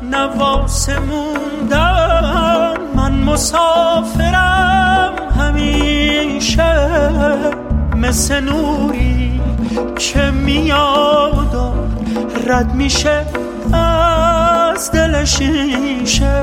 نواس موندن. من مسافرم همیشه مثل نوری که میاد و رد میشه از دل شیشه.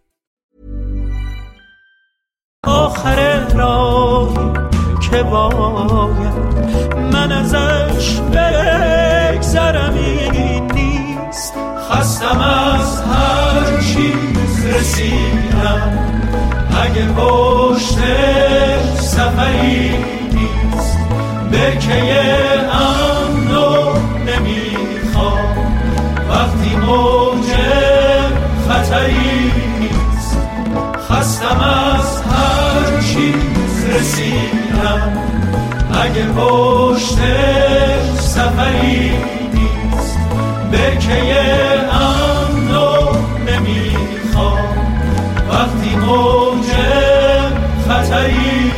آخر راهی که باید من ازش بگذرم این نیست. خستم از هر چیز رسیدم. اگه پشت سفری نیست برکه امنو نمی‌خوام. وقتی موج خطری نیست. خستم از هر چیز رسیدم. اگه پشت سفری نیست به که رو نمی‌خوام. وقتی موج خطری